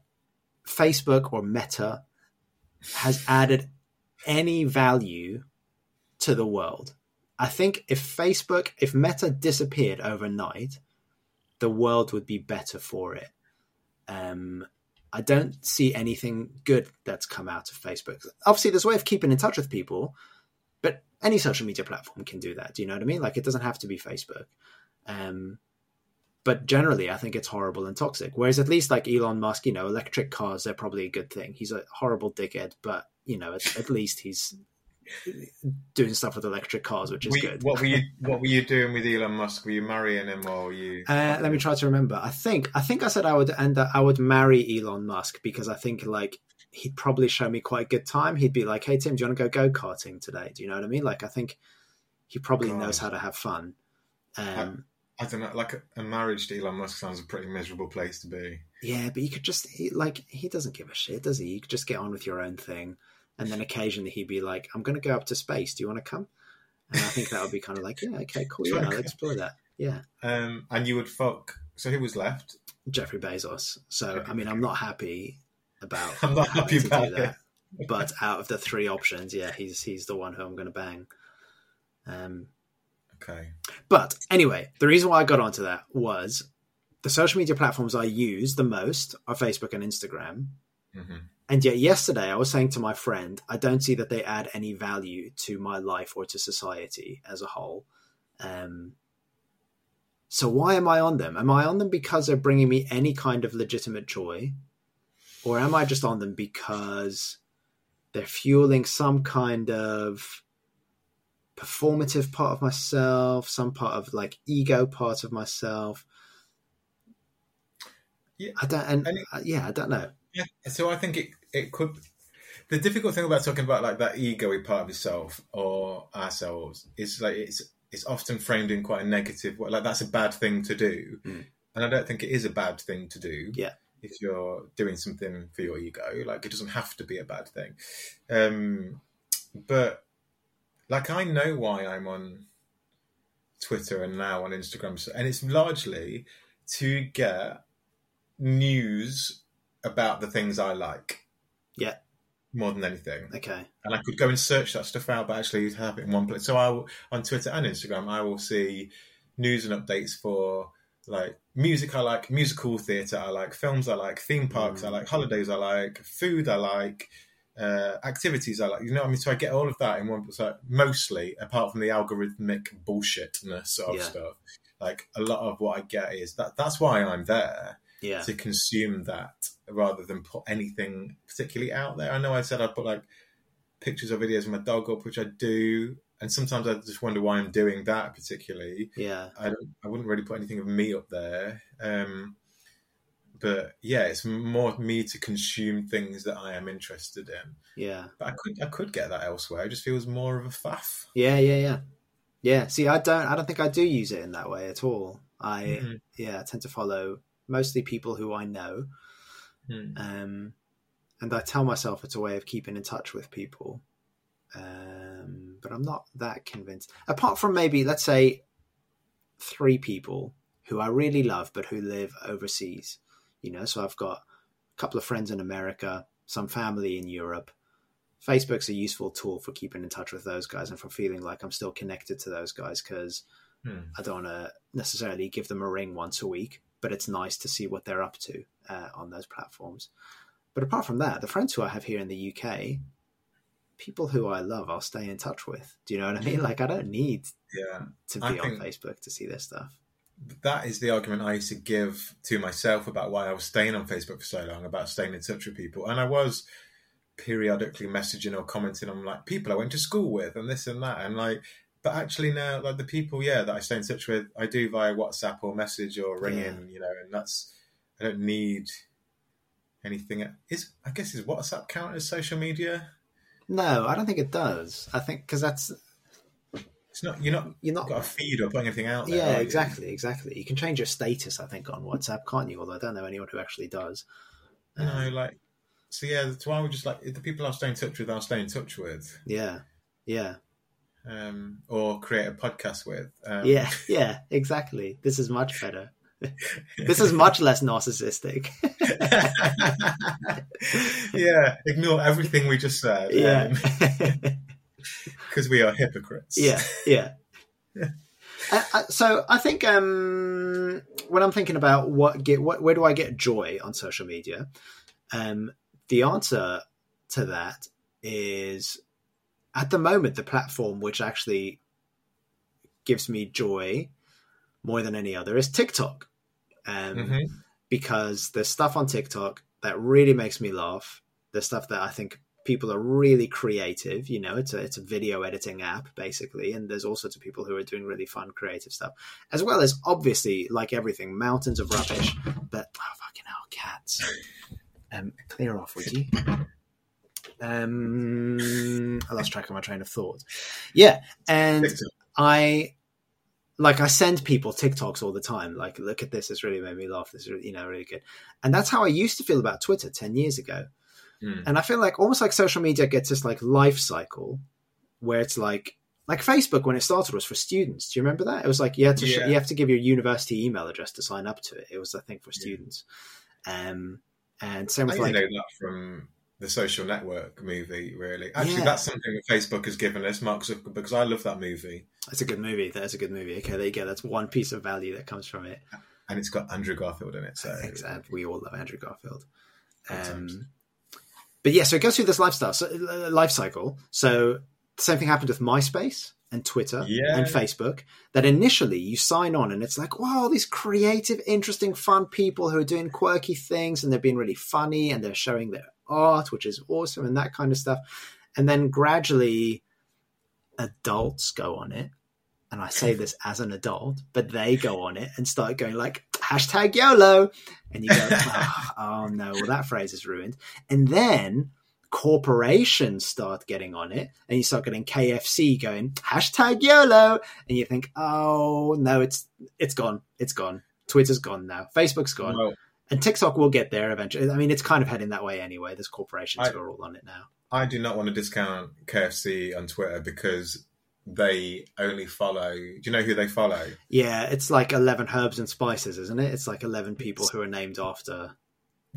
Facebook or Meta has added any value to the world. I think if Facebook, if Meta disappeared overnight, the world would be better for it. Um, I don't see anything good that's come out of Facebook. Obviously, there's a way of keeping in touch with people, but any social media platform can do that. Do you know what I mean? Like, it doesn't have to be Facebook. Um, but generally, I think it's horrible and toxic. Whereas at least like Elon Musk, you know, electric cars, they're probably a good thing. He's a horrible dickhead, but you know, at, at least he's doing stuff with electric cars, which is Were you- good. what were you (laughs) What were you doing with Elon Musk? Were you marrying him or were you? Uh, let me try to remember. I think I think I said I would end up, I would marry Elon Musk because I think like he'd probably show me quite a good time. He'd be like, "Hey Tim, do you want to go go karting today?" Do you know what I mean? Like I think he probably God. knows how to have fun. Um, I don't know. Like a marriage to Elon Musk sounds a pretty miserable place to be. Yeah, but you could just he, like he doesn't give a shit, does he? You could just get on with your own thing, and then occasionally he'd be like, "I'm going to go up to space. Do you want to come?" And I think that would be kind of like, "Yeah, okay, cool. Yeah, I'll (laughs) explore that." Yeah. Um, and you would fuck. So who was left? Jeffrey Bezos. So I mean, I'm not happy about. (laughs) I'm not happy to about do it. that. (laughs) But out of the three options, yeah, he's he's the one who I'm going to bang. Um, Okay. But anyway, the reason why I got onto that was the social media platforms I use the most are Facebook and Instagram. hmm And yet, yesterday, I was saying to my friend, I don't see that they add any value to my life or to society as a whole. Um, so, why am I on them? Am I on them because they're bringing me any kind of legitimate joy? Or am I just on them because they're fueling some kind of performative part of myself, some part of like ego part of myself? Yeah. I don't, and And it- uh, yeah, I don't know. Yeah. So I think it it could. The difficult thing about talking about like that ego part of yourself or ourselves is like it's it's often framed in quite a negative way. Like that's a bad thing to do, Mm. and I don't think it is a bad thing to do. Yeah. If you're doing something for your ego, like it doesn't have to be a bad thing. Um, but like I know why I'm on Twitter and now on Instagram, and it's largely to get news about the things I like. Yeah. More than anything. Okay. And I could go and search that stuff out, but actually you'd have it in one place. So I will, on Twitter and Instagram, I will see news and updates for like music I like, musical theatre I like, films I like, theme parks I Mm. like, holidays I like, food I like, uh, activities I like. You know what I mean? So I get all of that in one place. Like, mostly, apart from the algorithmic bullshitness of Yeah. stuff. Like a lot of what I get is that that's why I'm there Yeah. to consume that rather than put anything particularly out there. I know I said I put like pictures or videos of my dog up, which I do, and sometimes I just wonder why I'm doing that particularly. Yeah. I don't, I wouldn't really put anything of me up there. Um, but yeah, it's more me to consume things that I am interested in. Yeah. But I could I could get that elsewhere. It just feels more of a faff. Yeah. Yeah. Yeah. Yeah. See, I don't. I don't think I do use it in that way at all. I Mhm. yeah, I tend to follow mostly people who I know, Hmm. um, and I tell myself it's a way of keeping in touch with people. Um, but I'm not that convinced. Apart from maybe, let's say, three people who I really love, but who live overseas. You know, so I've got a couple of friends in America, some family in Europe. Facebook's a useful tool for keeping in touch with those guys and for feeling like I'm still connected to those guys because Hmm. I don't want to necessarily give them a ring once a week, but it's nice to see what they're up to uh, on those platforms. But apart from that, the friends who I have here in the UK, people who I love, I'll stay in touch with. Do you know what I mean? Like, I don't need Yeah. to be on Facebook to see this stuff. That is the argument I used to give to myself about why I was staying on Facebook for so long, about staying in touch with people. And I was periodically messaging or commenting on like people I went to school with and this and that. And like, but actually now, like the people, yeah, that I stay in touch with, I do via WhatsApp or message or ring Yeah. in, you know, and that's, I don't need anything. Is, I guess, is WhatsApp count as social media? No, I don't think it does. I think because that's It's not, you're not you're not. got a feed or putting anything out there. Yeah, exactly, exactly. You can change your status, I think, on WhatsApp, can't you? Although I don't know anyone who actually does. Um, like, so yeah, that's why I would just like, the people I'll stay in touch with, I'll stay in touch with. yeah, yeah, um, or create a podcast with. Um, yeah, (laughs) yeah. Exactly. This is much better. (laughs) this is much less narcissistic. (laughs) yeah, ignore everything we just said. yeah, (laughs) because we are hypocrites. yeah, yeah. (laughs) Uh, uh, so I think um, when I'm thinking about what get what, where do I get joy on social media, um, the answer to that is at the moment the platform which actually gives me joy more than any other is TikTok, um, Mhm. because there's stuff on TikTok that really makes me laugh. There's stuff that I think people are really creative. You know, it's a it's a video editing app basically, and there's all sorts of people who are doing really fun, creative stuff, as well as obviously, like everything, mountains of rubbish. But oh fucking hell, cats! Um, clear off, would you? Um, I lost track of my train of thought. Yeah, and I like I send people TikToks all the time. Like, look at this; it's really made me laugh. This is really, you know really good. And that's how I used to feel about Twitter ten years ago. Mm. And I feel like almost like social media gets this like life cycle where it's like like Facebook when it started was for students. Do you remember that? It was like you had to sh- Yeah. you have to give your university email address to sign up to it. It was I think for Yeah. students. Um, and same I with only like know that from the Social Network movie. Really, actually, Yeah. that's something that Facebook has given us, Mark Zuckerberg, because I love that movie, that's a good movie. That's a good movie. Okay, there you go. That's one piece of value that comes from it. and it's got Andrew Garfield in it. So Exactly. We all love Andrew Garfield. Um, but yeah, so it goes through this lifestyle, so, uh, life cycle. So the same thing happened with MySpace and Twitter Yeah. and Facebook. That initially you sign on and it's like, wow, all these creative, interesting, fun people who are doing quirky things and they're being really funny and they're showing their art, which is awesome and that kind of stuff. And then gradually adults go on it. And I say this as an adult, but they go on it and start going like hashtag YOLO. And you go, oh, (laughs) oh no, well, that phrase is ruined. And then corporations start getting on it and you start getting KFC going hashtag YOLO. And you think, oh no, it's it's gone. It's gone. Twitter's gone now. Facebook's gone. Well, And TikTok will get there eventually. I mean, it's kind of heading that way anyway. There's corporations I- who are all on it now. I do not want to discount KFC on Twitter because they only follow. Do you know who they follow? Yeah, it's like 11 herbs and spices, isn't it? It's like 11 people who are named after.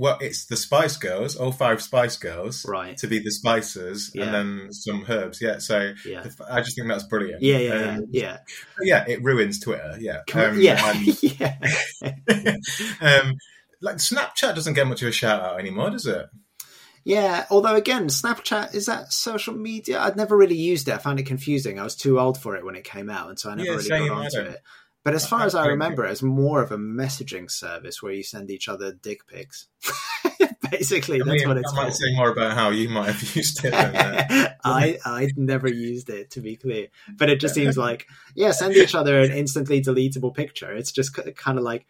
Well, it's the Spice Girls, all five Spice Girls, Right. to be the spices, Yeah. and then some herbs. Yeah, so Yeah. I just think that's brilliant. Yeah, yeah, yeah. Um, yeah. yeah, it ruins Twitter. Yeah, Um, yeah. and, (laughs) yeah. (laughs) um, like Snapchat doesn't get much of a shout out anymore, does it? Yeah, although again, Snapchat is that social media? I'd never really used it. I found it confusing. I was too old for it when it came out, and so I never Yeah, really got I onto it. But as far as I I- remember, it's more of a messaging service where you send each other dick pics. (laughs) Basically, I that's mean, what it's that might called. say more about how you might have (laughs) used it. (laughs) I I never used it to be clear, but it just seems like yeah, send each other an instantly deletable picture. It's just kind of like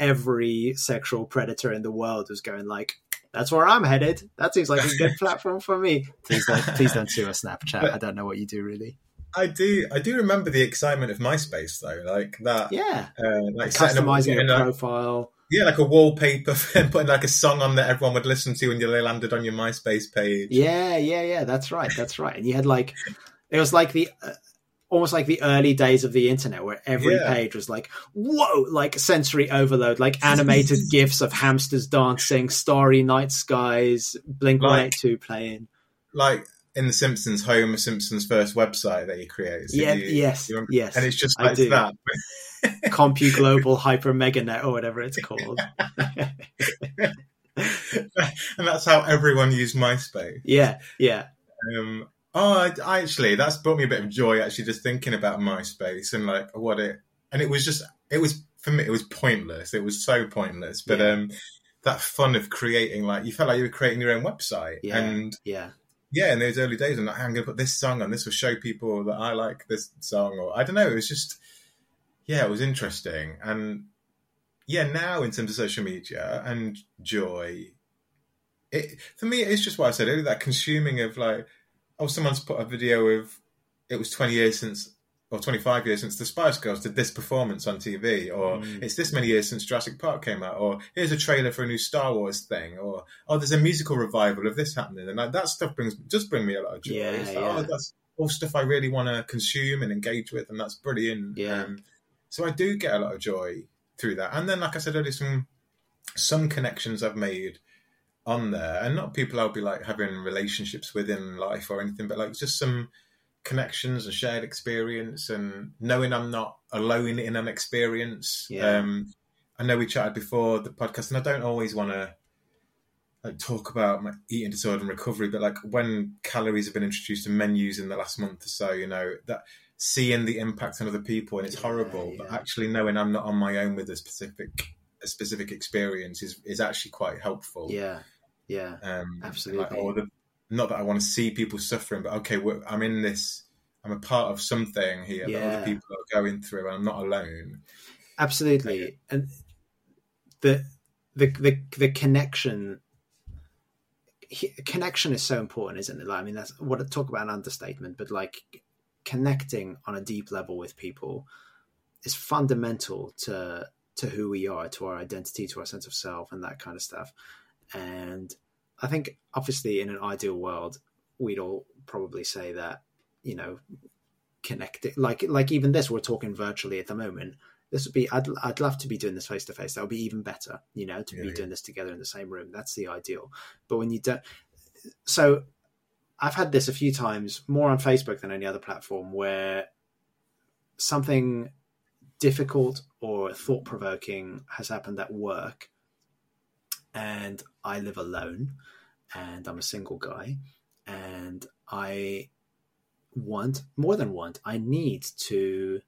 every sexual predator in the world was going like, "That's where I'm headed. That seems like a good (laughs) platform for me." Please don't please don't sue us, Snapchat. I don't know what you do really. I do. I do remember the excitement of MySpace though, like that. Yeah, Uh, like customizing getting your a- profile. yeah, like a wallpaper, (laughs) and putting like a song on that everyone would listen to when they landed on your MySpace page. Yeah, yeah, yeah. That's right. That's right. And you had like, it was like the. Almost like the early days of the internet, where every Yeah. page was like, "Whoa!" Like sensory overload, like (laughs) animated gifs of hamsters dancing, starry night skies, Blink Eight Two playing. Like in The Simpsons, Homer Simpson's first website that he creates. Yeah, you- yes, you yes. And it's just like that. (laughs) Compu Global Hyper Meganet or whatever it's (laughs) called. and that's how everyone used MySpace. yeah, yeah, Um, oh, I, actually, that's brought me a bit of joy. Actually, just thinking about MySpace and like what it, and it was just, it was for me, it was pointless. It was so pointless. But Yeah. um, that fun of creating, like, you felt like you were creating your own website, Yeah. and yeah, yeah, in those early days, I'm like, I'm going to put this song on. This will show people that I like this song, or I don't know. It was just, yeah, it was interesting, and yeah, now in terms of social media and joy, it for me it's just what I said earlier. That consuming of like, oh, someone's put a video of it was 20 years since. Or 25 years since the Spice Girls did this performance on TV, or Mm. it's this many years since Jurassic Park came out, or here's a trailer for a new Star Wars thing, or oh, there's a musical revival of this happening, and like, that stuff brings does bring me a lot of joy. Yeah, like, yeah. Oh, that's all stuff I really want to consume and engage with, and that's brilliant. Yeah. Um, so I do get a lot of joy through that, and then like I said earlier, some some connections I've made on there, and not people I'll be like having relationships with in life or anything, but like just some connections and shared experience, and knowing I'm not alone in an experience. Yeah. Um, I know we chatted before the podcast, and I don't always want to like talk about my eating disorder and recovery, but like when calories have been introduced to menus in the last month or so, you know that seeing the impact on other people and it's Yeah, horrible, but actually knowing I'm not on my own with a specific a specific experience is is actually quite helpful. yeah, yeah. um, Absolutely. Like, or the, not that I want to see people suffering, but okay, I'm in this. I'm a part of something here that other people are going through, and I'm not alone. absolutely and the the the, the connection connection is so important isn't it like, i mean that's what I talk about an understatement but like connecting on a deep level with people is fundamental to to who we are, to our identity, to our sense of self, and that kind of stuff. And I think, obviously, in an ideal world, we'd all probably say that you know, connected. Like like even this, we're talking virtually at the moment. This would be. I'd I'd love to be doing this face to face. That would be even better. You know, to yeah, be yeah. doing this together in the same room. That's the ideal. But when you don't, so I've had this a few times, more on Facebook than any other platform, where something difficult or thought provoking has happened at work, and I live alone, and I'm a single guy, and I want more than want. I need to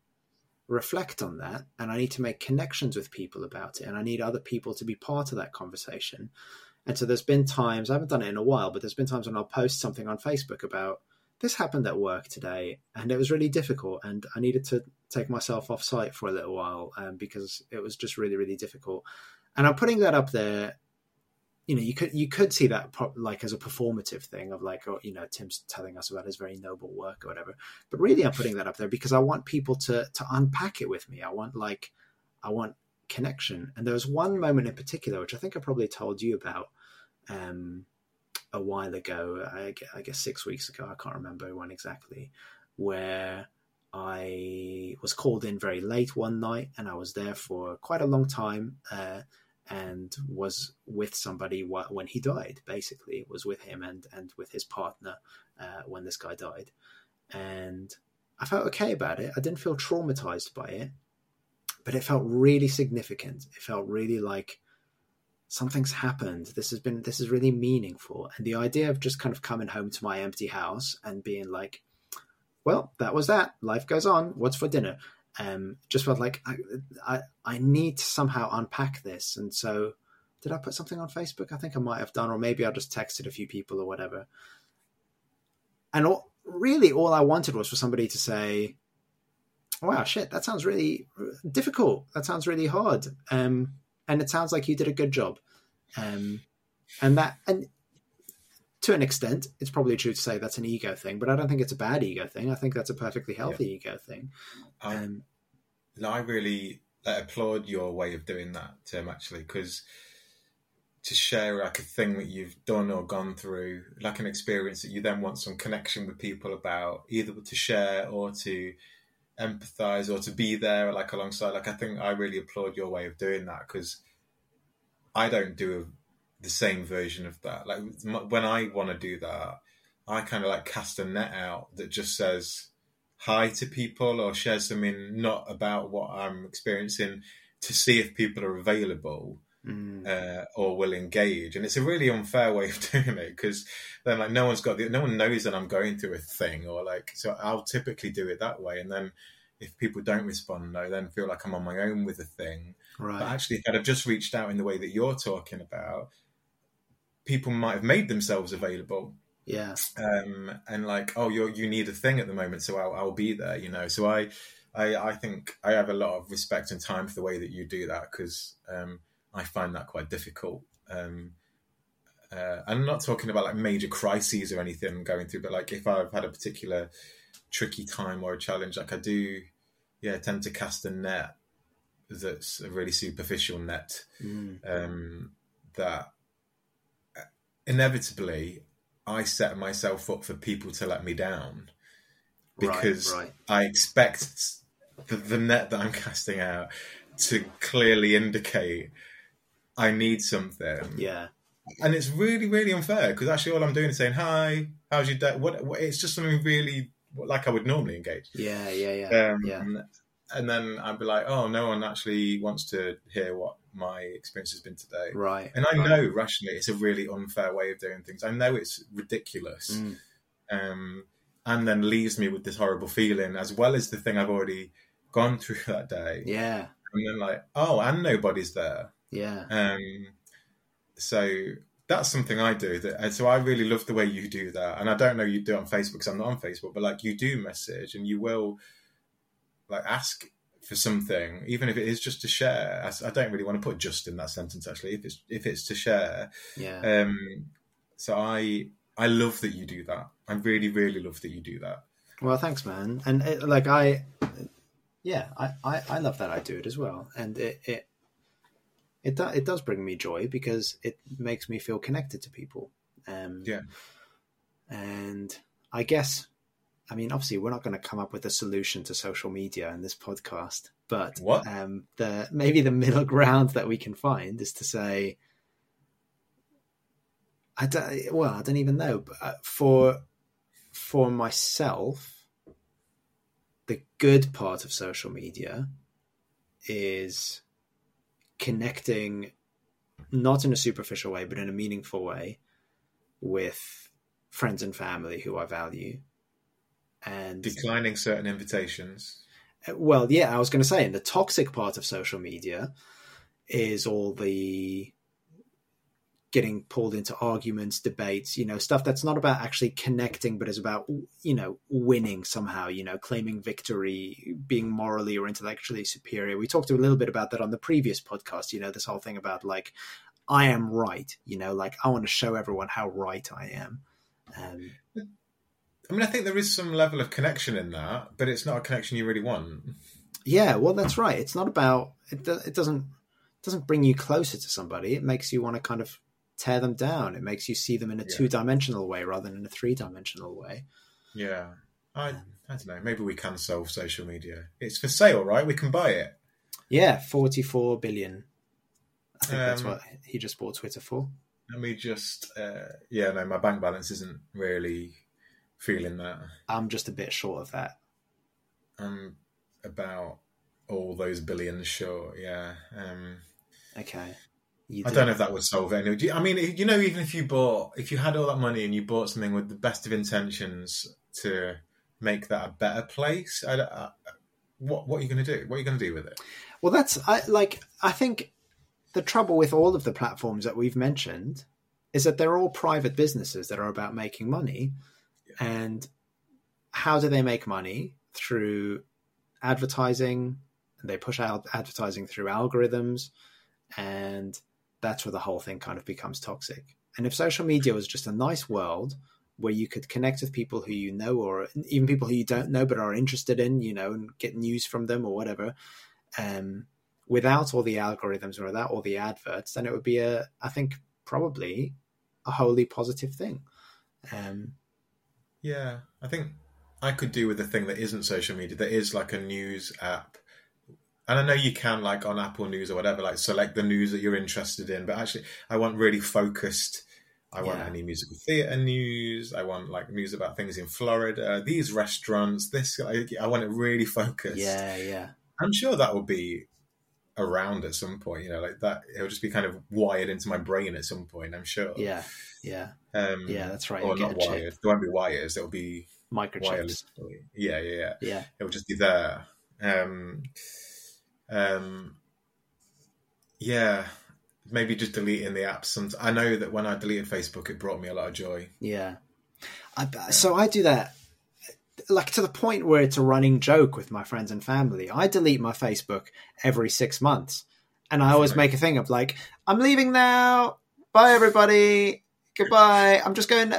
reflect on that, and I need to make connections with people about it, and I need other people to be part of that conversation. And so there's been times I haven't done it in a while, but there's been times when I'll post something on Facebook about this happened at work today, and it was really difficult, and I needed to take myself off site for a little while um, because it was just really, really difficult. And I'm putting that up there. You know, you could you could see that like as a performative thing of like, oh, you know, Tim's telling us about his very noble work or whatever. But really, I'm putting that up there because I want people to to unpack it with me. I want like, I want connection. And there was one moment in particular, which I think I probably told you about, um, a while ago, I, I guess six weeks ago, I can't remember when exactly, where I was called in very late one night and I was there for quite a long time uh, and was with somebody when he died, basically, was with him and, and with his partner uh, when this guy died. And I felt okay about it. I didn't feel traumatized by it, but it felt really significant. It felt really like something's happened. This has been this is really meaningful. And the idea of just kind of coming home to my empty house and being like, well, that was that. Life goes on. What's for dinner? Um, just felt like I, I I need to somehow unpack this. And so, did I put something on Facebook? I think I might have done, or maybe I just texted a few people or whatever. And all, really, all I wanted was for somebody to say, "Wow, shit, that sounds really difficult. That sounds really hard." Um, and it sounds like you did a good job. Um, and that, and to an extent, it's probably true to say that's an ego thing, but I don't think it's a bad ego thing. I think that's a perfectly healthy yeah. ego thing. Um, I really applaud your way of doing that, Tim, actually, because to share like a thing that you've done or gone through, like an experience that you then want some connection with people about, either to share or to empathize or to be there like alongside like i think i really applaud your way of doing that because i don't do a, the same version of that like when i want to do that i kind of like cast a net out that just says hi to people or share something not about what i'm experiencing to see if people are available mm. uh, or will engage. And it's a really unfair way of (laughs) doing it because then like no one's got the, no one knows that I'm going through a thing or like so I'll typically do it that way. And then if people don't respond, I then feel like I'm on my own with a thing. Right. But actually, if I'd have just reached out in the way that you're talking about, people might have made themselves available. Yeah. Um, and like, oh, you you need a thing at the moment, so I'll, I'll be there. You know, so I, I, I think I have a lot of respect and time for the way that you do that because um, I find that quite difficult. Um, uh, I'm not talking about like major crises or anything I'm going through, but like if I've had a particular tricky time or a challenge, like I do, yeah, tend to cast a net that's a really superficial net mm. um, that inevitably I set myself up for people to let me down because right, right. I expect the, the net that I'm (laughs) casting out to clearly indicate I need something. Yeah. And it's really, really unfair because actually all I'm doing is saying, hi, how's your day? What, what, it's just something really like I would normally engage. Yeah, yeah, yeah. Um, yeah. And then I'd be like, oh, no one actually wants to hear what my experience has been today. Right. And I right. know rationally it's a really unfair way of doing things. I know it's ridiculous. Mm. Um, and then leaves me with this horrible feeling, as well as the thing I've already gone through (laughs) that day. Yeah. And then like, oh, and nobody's there. Yeah. Um, so that's something I do. That, and so I really love the way you do that. And I don't know you do it on Facebook because I'm not on Facebook, but like you do message and you will like ask for something, even if it is just to share. I, I don't really want to put just in that sentence actually. If it's if it's to share, yeah. Um, so I I love that you do that. I really really love that you do that. Well, thanks, man. And it, like I, yeah, I, I, I love that I do it as well, and it it it, do, it does bring me joy because it makes me feel connected to people. Um, Yeah. and I guess, I mean, obviously, we're not going to come up with a solution to social media in this podcast, but What? um, the maybe the (laughs) middle ground that we can find is to say, I don't. Well, I don't even know. But uh, for for myself, the good part of social media is connecting, not in a superficial way, but in a meaningful way, with friends and family who I value. And Declining certain invitations. well, yeah, I was going to say, and the toxic part of social media is all the getting pulled into arguments, debates, you know, stuff that's not about actually connecting, but is about, you know, winning somehow, you know, claiming victory, being morally or intellectually superior. We talked a little bit about that on the previous podcast, you know, this whole thing about like, I am right, you know, like I want to show everyone how right I am. Um, I mean, I think there is some level of connection in that, but it's not a connection you really want. Yeah, well, that's right. It's not about it. do- It doesn't it doesn't bring you closer to somebody. It makes you want to kind of tear them down. It makes you see them in a Yeah. two dimensional way rather than in a three dimensional way. Yeah. I, I don't know. Maybe we can solve social media. It's for sale, right? We can buy it. Yeah, forty four billion. I think that's Um, what he just bought Twitter for. Let me just, uh, yeah, no, my bank balance isn't really feeling that. I'm just a bit short of that. I'm about all those billions short. Yeah. Um, Okay, I do- don't know if that would solve it. Anyway. Do you- I mean, you know, even if you bought, if you had all that money and you bought something with the best of intentions to make that a better place, I, I, what what are you going to do? What are you going to do with it? Well, that's I like. I think the trouble with all of the platforms that we've mentioned is that they're all private businesses that are about making money, and how do they make money through advertising? and They push out advertising through algorithms, and that's where the whole thing kind of becomes toxic. And if social media was just a nice world where you could connect with people who you know or even people who you don't know but are interested in, you know, and get news from them or whatever, um, without all the algorithms or without all the adverts, then it would be a, I think, probably a wholly positive thing. Um, Yeah, I think I could do with a thing that isn't social media. That is like a news app, and I know you can like on Apple News or whatever, like select the news that you're interested in. But actually, I want really focused. I want Yeah. any musical theatre news. I want like news about things in Florida, these restaurants. This I, I want it really focused. yeah, yeah, I'm sure that will be around at some point. You know, like that. It'll just be kind of wired into my brain at some point. I'm sure. yeah, yeah, Um, yeah. That's right. Or not a chip, wired. There won't be wires. It'll be microchips. Yeah, yeah, yeah. Yeah, It'll just be there. Um, um, yeah, maybe just deleting the apps. Some I know that when I deleted Facebook, it brought me a lot of joy. yeah. I, so I do that like to the point where it's a running joke with my friends and family. I delete my Facebook every six months, and I always make a thing of like, "I'm leaving now. Bye, everybody. Goodbye. I'm just going."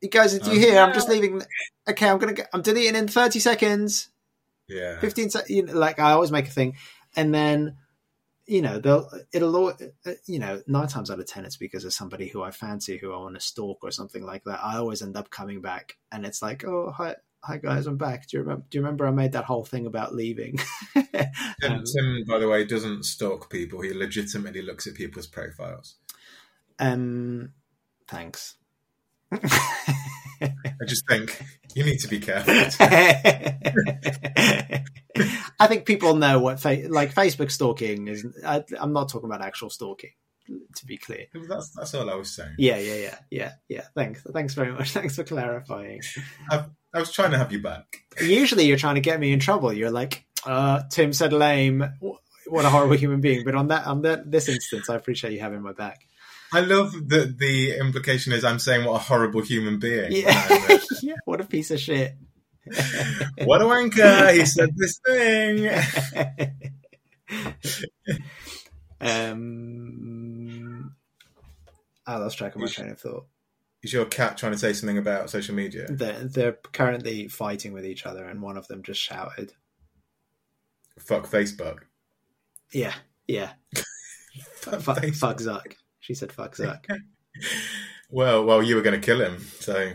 You guys, do you Um, hear? I'm just leaving. Okay, I'm gonna. Go, I'm deleting in 30 seconds. Yeah, 15 seconds. You know, like I always make a thing, and then you know they'll it'll you know nine times out of ten it's because of somebody who I fancy who I want to stalk or something like that. I always end up coming back, and it's like, oh hi. Hi guys, I'm back. Do you remember? Do you remember I made that whole thing about leaving? (laughs) Tim, um, Tim, by the way, doesn't stalk people. He legitimately looks at people's profiles. um, thanks. I just think you need to be careful. (laughs) I think people know what fa- like Facebook stalking is. I, I'm not talking about actual stalking, to be clear. that's that's all I was saying. Yeah, yeah, yeah, yeah, yeah. Thanks, thanks very much. (laughs) Thanks for clarifying. I was trying to have you back. Usually, you're trying to get me in trouble. You're like, uh, "Tim said lame. What a horrible human being." But on that, on that, this instance, I appreciate you having my back. I love that the implication is I'm saying what a horrible human being. Yeah, (laughs) yeah. What a piece of shit. what a wanker! He said this thing. (laughs) um, I lost track of my train of thought. Is your cat trying to say something about social media? They're, they're currently fighting with each other, and one of them just shouted. fuck Facebook. Yeah, yeah. (laughs) Fuck Fuck, fuck Zuck. She said fuck Zuck. (laughs) Well, well, you were going to kill him, so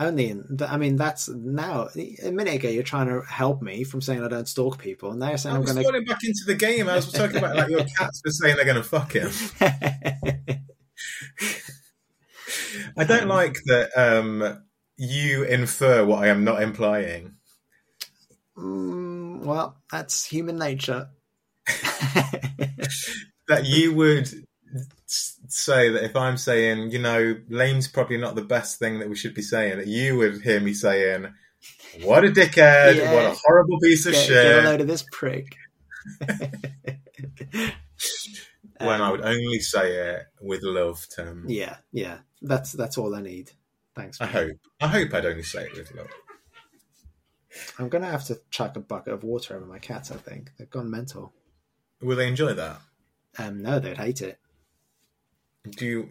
Only in, I mean, that's now. A minute ago, you're trying to help me from saying I don't stalk people, and now you're saying I I'm was going going back into the game. I was talking about like your cats were saying they're going to fuck him. (laughs) I don't Um, like that um, you infer what I am not implying. Mm, well, that's human nature. (laughs) That you would say that if I'm saying, you know, lame's probably not the best thing that we should be saying, that you would hear me saying, "What a dickhead! Yeah. What a horrible piece of get, shit!" get a load of this prick. (laughs) when I Um, would only say it with love, Tim. Yeah, yeah. That's that's all I need. Thanks. I hope. I hope I'd only say it with love. I'm gonna have to chuck a bucket of water over my cats. I think they've gone mental. Will they enjoy that? Um, no, they'd hate it. Do you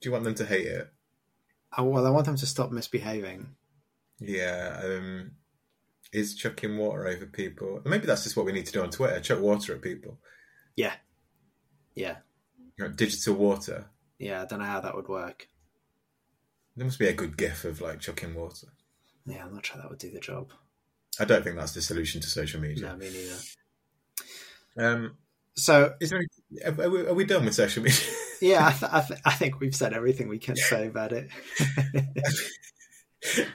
do you want them to hate it? Oh, well, I want them to stop misbehaving. Yeah. Um, is chucking water over people? Maybe that's just what we need to do on Twitter: chuck water at people. Yeah, yeah, You know, digital water. yeah. I don't know how that would work. There must be a good gif of like chucking water. Yeah, I'm not sure that would do the job. I don't think that's the solution to social No, media. me neither. Um, So is there? Any, are, we, are we done with social media? Yeah, I, th- I, th- I think we've said everything we can say about it. (laughs)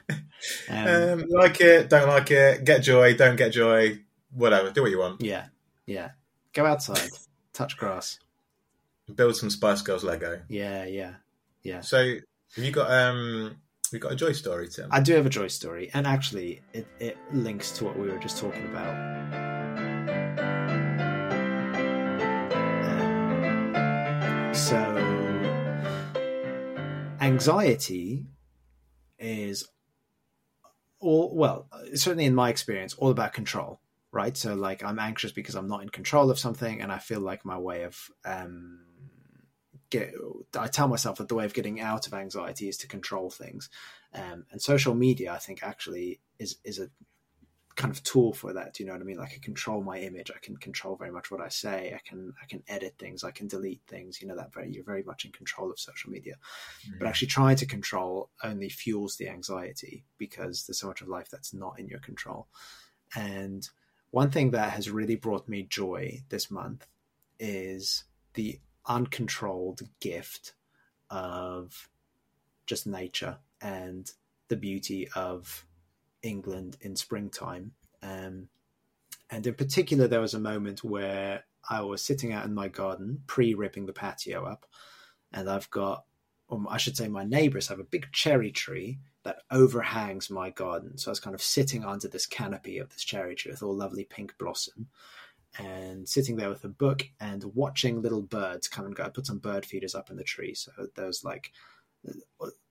um, um, like it, don't like it, get joy, don't get joy, whatever. Do what you want. yeah, yeah. Go outside, touch grass. Build some Spice Girls Lego. Yeah, yeah, yeah. So, have you got um, you got a joy story, Tim? I do have a joy story, and actually, it, it links to what we were just talking about. So, anxiety is all well, certainly in my experience, all about control, right? So, like, I'm anxious because I'm not in control of something, and I feel like my way of um, get, I tell myself that the way of getting out of anxiety is to control things. Um, and social media, I think, actually is is a kind of tool for that. Do you know what I mean? Like I control my image. I can control very much what I say. I can I can edit things. I can delete things. You know that very you're very much in control of social media. But actually, trying to control only fuels the anxiety because there's so much of life that's not in your control. And one thing that has really brought me joy this month is the uncontrolled gift of just nature and the beauty of England in springtime. Um, and in particular, there was a moment where I was sitting out in my garden, pre ripping the patio up, and I've got, or I should say, my neighbors have a big cherry tree that overhangs my garden. So I was kind of sitting under this canopy of this cherry tree with all lovely pink blossom and sitting there with a book and watching little birds come and go. I put some bird feeders up in the tree. So there was like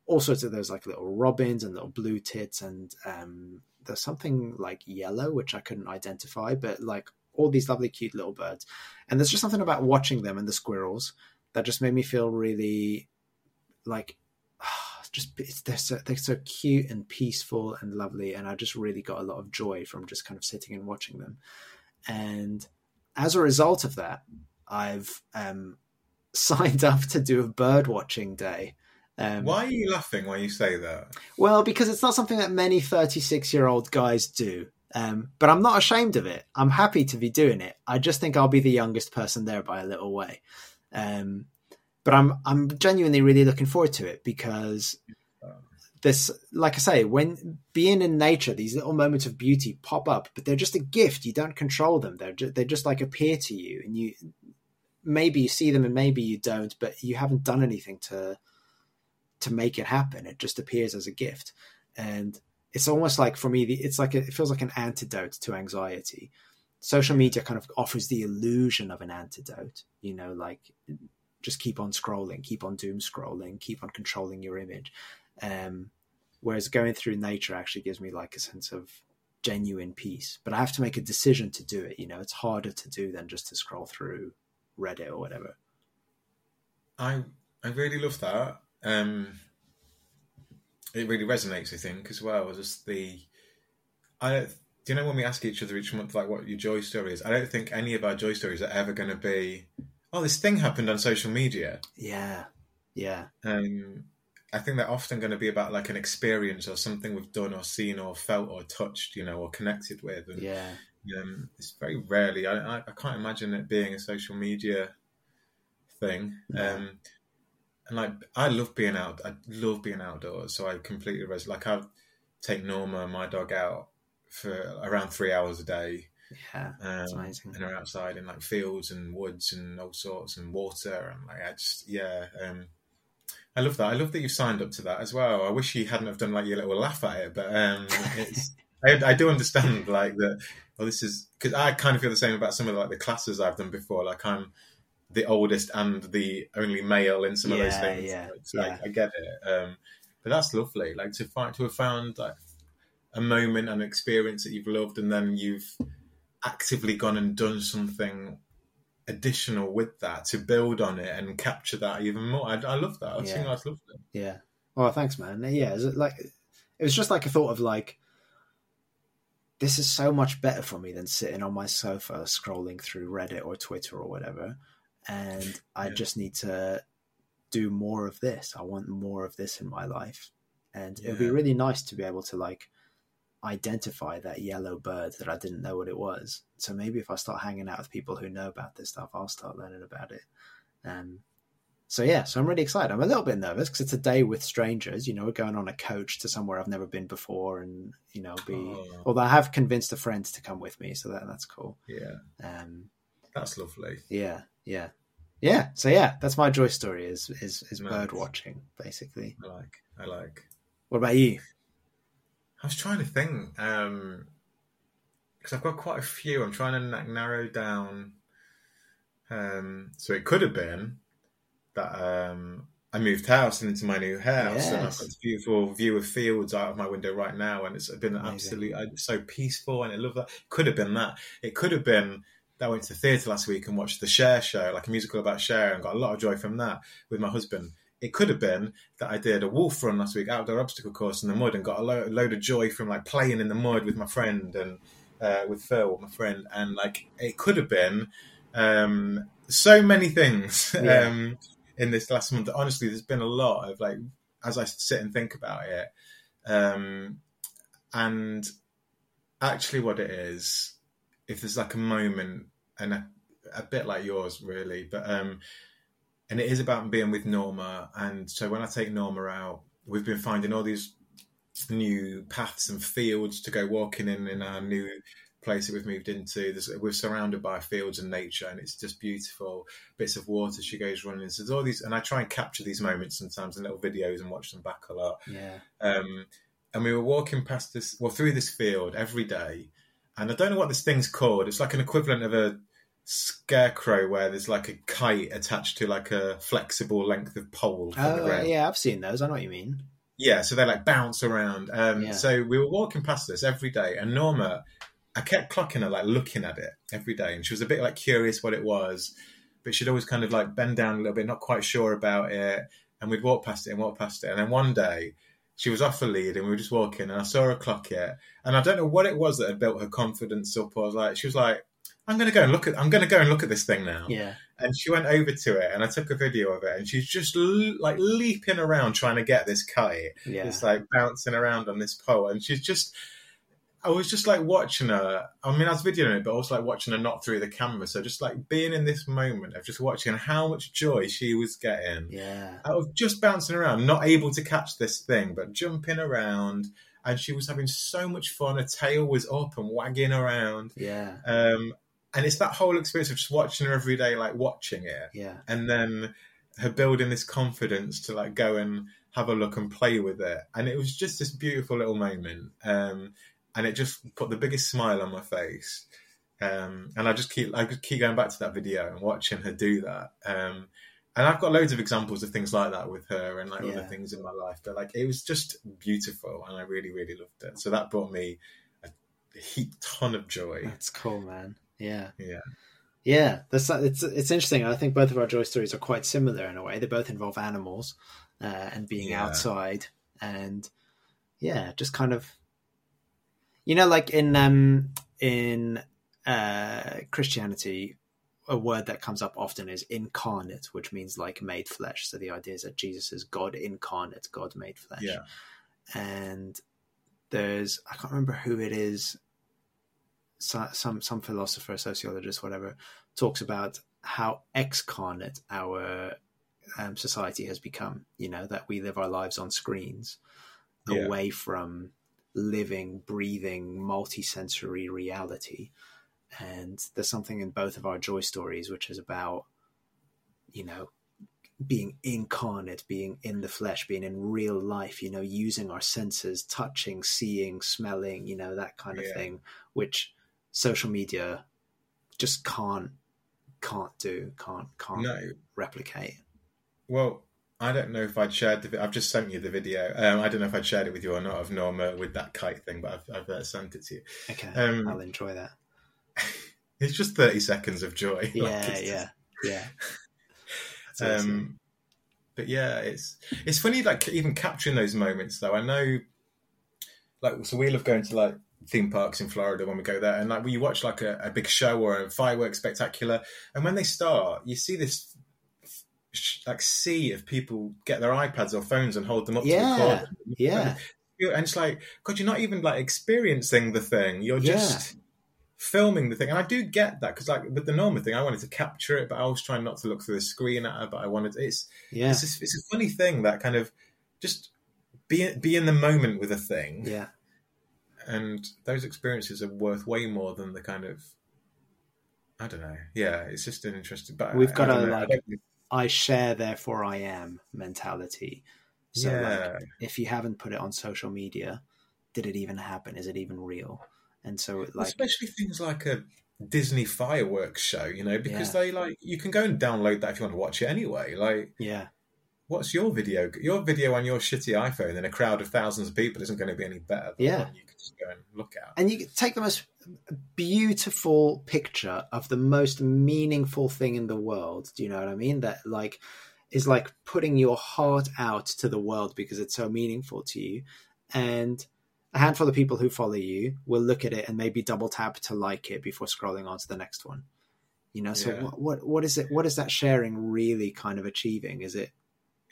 all sorts of those like little robins and little blue tits and um, there's something like yellow which I couldn't identify, but like all these lovely cute little birds. And there's just something about watching them and the squirrels that just made me feel really like (sighs) just it's, they're so they're so cute and peaceful and lovely, and I just really got a lot of joy from just kind of sitting and watching them. And as a result of that, I've um, (laughs) signed up to do a bird watching day. Um, Why are you laughing when you say that? Well, because it's not something that many 36 year old guys do. Um, but I'm not ashamed of it. I'm happy to be doing it. I just think I'll be the youngest person there by a little way. Um, but I'm I'm genuinely really looking forward to it because this, like I say, when being in nature, these little moments of beauty pop up, but they're just a gift. You don't control them. They're just, they just like appear to you, and you maybe you see them and maybe you don't, but you haven't done anything to to make it happen. It just appears as a gift, and it's almost like for me, it's like it feels like an antidote to anxiety. Social media kind of offers the illusion of an antidote. You know, like just keep on scrolling, keep on doom scrolling, keep on controlling your image. Um, whereas going through nature actually gives me like a sense of genuine peace. But I have to make a decision to do it. You know, it's harder to do than just to scroll through Reddit or whatever. I I really love that. Um, it really resonates, I think, as well. Just the I don't, do you know when we ask each other each month like what your joy story is? I don't think any of our joy stories are ever going to be, oh, this thing happened on social media. Yeah, yeah, Um, I think they're often going to be about like an experience or something we've done or seen or felt or touched, you know, or connected with. And yeah, um, it's very rarely. I, I, I can't imagine it being a social media thing. Um, and like, I love being out. I love being outdoors. So I completely res- like I take Norma, my dog, out for around three hours a day. yeah. That's Um, amazing. and are outside in like fields and woods and all sorts and water and like I just yeah. Um, I love that. I love that you've signed up to that as well. I wish you hadn't have done like your little laugh at it, but um, it's. (laughs) I, I do understand like that. Well, this is because I kind of feel the same about some of like the classes I've done before. Like I'm the oldest and the only male in some of those things. yeah, so like, yeah. I get it. Um, but that's lovely. Like to find to have found like a moment and experience that you've loved, and then you've actively gone and done something additional with that to build on it and capture that even more. I, I love that. I Yeah. think that's lovely. Yeah. Oh, thanks, man. Yeah, is it like it was just like a thought of like this is so much better for me than sitting on my sofa scrolling through Reddit or Twitter or whatever. And I Yeah. just need to do more of this. I want more of this in my life. And it would be really nice to be able to like identify that yellow bird that I didn't know what it was. So maybe if I start hanging out with people who know about this stuff, I'll start learning about it. Um, so yeah, so I'm really excited. I'm a little bit nervous because it's a day with strangers. You know, we're going on a coach to somewhere I've never been before, and you know, be. Oh. Although I have convinced a friend to come with me, so that that's cool. Yeah, Um, that's lovely. yeah, yeah, yeah. So yeah, that's my joy story. Is is is Nice. bird watching basically. I like. I like. What about you? I was trying to think because I've got quite a few. I'm trying to like, narrow down. Um, so it could have been that um, I moved house and into my new house, and I've got this beautiful view of fields out of my window right now, and it's been Amazing. absolutely so peaceful, and I love that. Could have been that. It could have been I went to the theatre last week and watched the Cher show, like a musical about Cher, and got a lot of joy from that with my husband. It could have been that I did a wolf run last week, outdoor obstacle course in the mud, and got a lo- load of joy from like playing in the mud with my friend and uh, with Phil, my friend, and like it could have been um, so many things (laughs) Yeah. um, in this last month. Honestly, there's been a lot of like as I sit and think about it, um, and actually, what it is, if there's like a moment and a, a bit like yours, really, but um, and it is about being with Norma. And so when I take Norma out, we've been finding all these new paths and fields to go walking in in our new place that we've moved into. There's, we're surrounded by fields and nature, and it's just beautiful. Bits of water she goes running. So there's all these, and I try and capture these moments sometimes in little videos and watch them back a lot. Yeah, Um, and we were walking past this, well, through this field every day. And I don't know what this thing's called. It's like an equivalent of a scarecrow where there's like a kite attached to like a flexible length of pole oh yeah, I've seen those. I know what you mean. Yeah, so they like bounce around. Um, Yeah. So we were walking past this every day, and Norma, I kept clocking her, like looking at it every day, and she was a bit like curious what it was, but she'd always kind of like bend down a little bit, not quite sure about it, and we'd walk past it and walk past it, and then one day she was off the lead, and we were just walking, and I saw her clock it, and I don't know what it was that had built her confidence up. I was like, she was like, "I'm going to go and look at, I'm going to go and look at this thing now." Yeah, and she went over to it and I took a video of it and she's just l- like leaping around trying to get this kite. yeah, It's like bouncing around on this pole and she's just I was just like watching her. I mean, I was videoing it, but also like watching her not through the camera. So just like being in this moment of just watching how much joy she was getting yeah, out of just bouncing around, not able to catch this thing, but jumping around. And she was having so much fun. Her tail was up and wagging around. yeah, Um, and it's that whole experience of just watching her every day, like watching it yeah, and then her building this confidence to like go and have a look and play with it and it was just this beautiful little moment um and it just put the biggest smile on my face um and i just keep i just keep going back to that video and watching her do that um and I've got loads of examples of things like that with her and like other things in my life. But like it was just beautiful and I really, really loved it. So that brought me a heap ton of joy. That's cool, man. Yeah, Yeah. yeah. That's it's it's interesting. I think both of our joy stories are quite similar in a way. They both involve animals uh, and being Yeah. outside, and yeah, just kind of You know, like in um in uh Christianity, a word that comes up often is incarnate, which means like made flesh. So the idea is that Jesus is God incarnate, God made flesh. Yeah. And there's I can't remember who it is. So, some some philosopher, sociologist, whatever, talks about how excarnate our um, society has become. You know that we live our lives on screens, Yeah. away from living, breathing, multi-sensory reality. And there's something in both of our joy stories which is about, you know, being incarnate, being in the flesh, being in real life, you know, using our senses, touching, seeing, smelling, you know, that kind of Yeah. thing, which social media just can't can't do, can't can't No. replicate. Well, I don't know if I'd shared the. I've just sent you the video. Um, I don't know if I'd shared it with you or not of Norma with that kite thing, but I've, I've uh, sent it to you. Okay, Um, I'll enjoy that. (laughs) It's just thirty seconds of joy. (laughs) Yeah, it's yeah, yeah. (laughs) Awesome. um, but yeah, it's it's funny like even capturing those moments though. I know, like, so we love going to like theme parks in Florida when we go there, and like we watch like a, a big show or a fireworks spectacular, and when they start, you see this like sea of people get their iPads or phones and hold them up Yeah, to record. yeah, and it's like god you're not even like experiencing the thing you're Yeah. just filming the thing and i do get that because like with the Norma thing i wanted to capture it but i was trying not to look through the screen at it but i wanted it's yeah, it's, just, it's a funny thing that kind of just be be in the moment with a thing yeah. and those experiences are worth way more than the kind of i don't know yeah it's just an interesting but We've I- got I to, know. Like, I share, therefore I am mentality. So, yeah like, if you haven't put it on social media, did it even happen? Is it even real? And so, like, especially things like a Disney fireworks show, you know, because Yeah. they like you can go and download that if you want to watch it anyway. Like, yeah, what's your video? Your video on your shitty iPhone in a crowd of thousands of people isn't going to be any better. Than Yeah. one you can just go and look at. and you take the most beautiful picture of the most meaningful thing in the world. Do you know what I mean? That like is like putting your heart out to the world because it's so meaningful to you, and a handful of people who follow you will look at it and maybe double tap to like it before scrolling on to the next one. You know, so Yeah. what, what what is it? What is that sharing really kind of achieving? Is it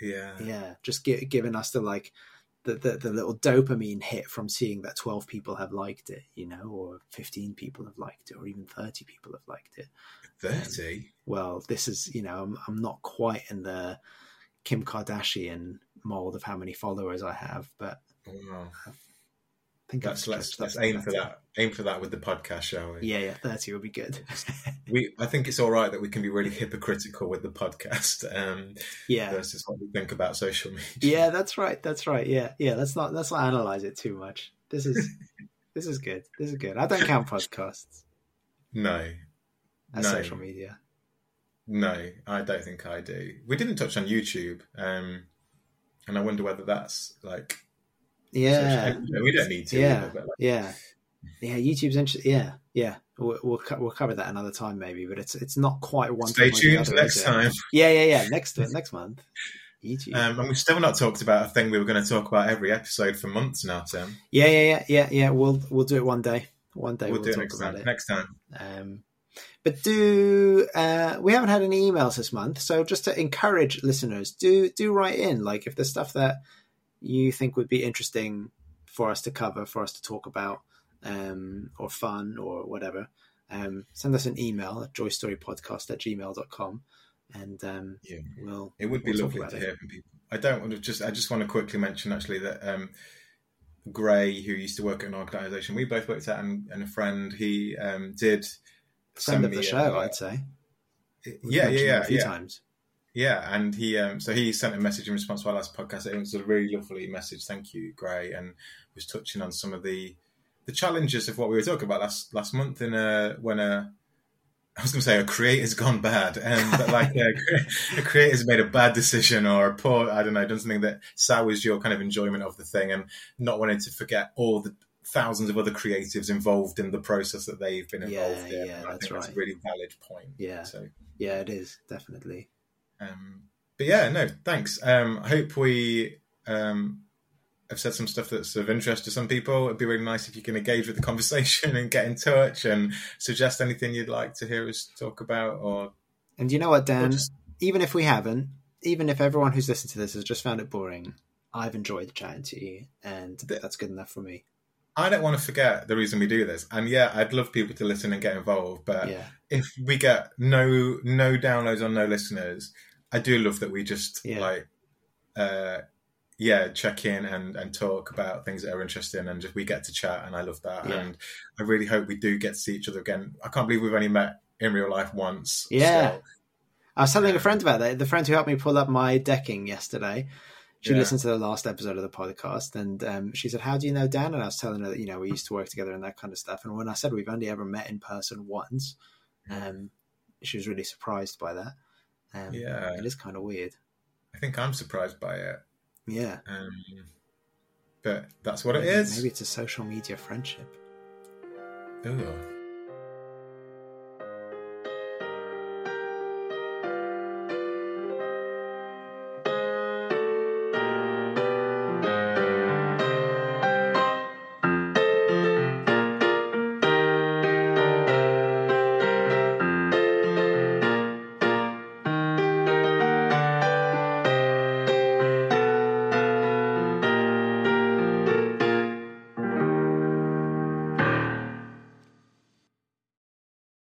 Yeah, yeah, just gi- giving us the like the, the the little dopamine hit from seeing that twelve people have liked it, you know, or fifteen people have liked it, or even thirty people have liked it. thirty. Well, this is you know, I'm I'm not quite in the Kim Kardashian mold of how many followers I have, but oh, Wow. Think Let's let's let's aim for that. Aim for that with the podcast, shall we? Yeah, yeah, thirty would be good. We (laughs) I think it's all right that we can be really hypocritical with the podcast um, yeah, versus what we think about social media. yeah, that's right, that's right. Yeah, yeah. Let's not let's not analyze it too much. This is (laughs) this is good. This is good. I don't count podcasts No, as No. social media. No, I don't think I do. We didn't touch on YouTube, um, and I wonder whether that's like Yeah, we don't need to. Yeah. either, like, yeah, yeah. YouTube's interesting. Yeah, yeah. We'll we'll, we'll cover that another time maybe, but it's it's not quite one. stay tuned other, next time. Yeah, yeah, yeah. Next next month, YouTube. Um, and we've still not talked about a thing we were going to talk about every episode for months now, Tim. yeah, yeah, yeah, yeah, yeah. We'll we'll do it one day. One day We'll, we'll, do it next time. it. Next time. Um, but do uh, we haven't had any emails this month? So just to encourage listeners, do do write in. Like if there's stuff that you think would be interesting for us to cover, for us to talk about, um, or fun or whatever, um, send us an email at joystorypodcast at gmail.com and um, Yeah. we'll It would be we'll lovely to it. hear from people. I don't want to just. I just want to quickly mention actually that um, Gray, who used to work at an organisation we both worked at, and, and a friend, he um, did Friend send of the show, I'd say. We've yeah, yeah, yeah, a few yeah. times. Yeah, and he um, so he sent a message in response to our last podcast. It was a really lovely message. Thank you, Gray, and was touching on some of the the challenges of what we were talking about last last month in a when a I was going to say a creator's gone bad, um, but like a, (laughs) a creator's made a bad decision or a poor I don't know done something that sours your kind of enjoyment of the thing, and not wanting to forget all the thousands of other creatives involved in the process that they've been Yeah, involved in. yeah, And I that's think that's a really valid point. Yeah. So Yeah, it is, definitely. Um, but yeah, no, thanks. Um, I hope we um, I've said some stuff that's of interest to some people. It'd be really nice if you can engage with the (laughs) conversation and get in touch and suggest anything you'd like to hear us talk about. Or And you know what, Dan? just- Even if we haven't, even if everyone who's listened to this has just found it boring, I've enjoyed chatting to you, and that's good enough for me. I don't want to forget the reason we do this. And yeah, I'd love people to listen and get involved. But yeah, if we get no no downloads or no listeners, I do love that we just Yeah. like uh yeah, check in and, and talk about things that are interesting and just we get to chat and I love that. Yeah. And I really hope we do get to see each other again. I can't believe we've only met in real life once. Yeah. So, I was telling a friend about that. The friend who helped me pull up my decking yesterday. She Yeah. listened to the last episode of the podcast, and um, she said, "How do you know Dan?" And I was telling her that you know we used to work together and that kind of stuff. And when I said we've only ever met in person once, um, she was really surprised by that. Um, Yeah. it is kind of weird. I think I'm surprised by it. Yeah, Um, but that's what it maybe, is. maybe it's a social media friendship. Ooh.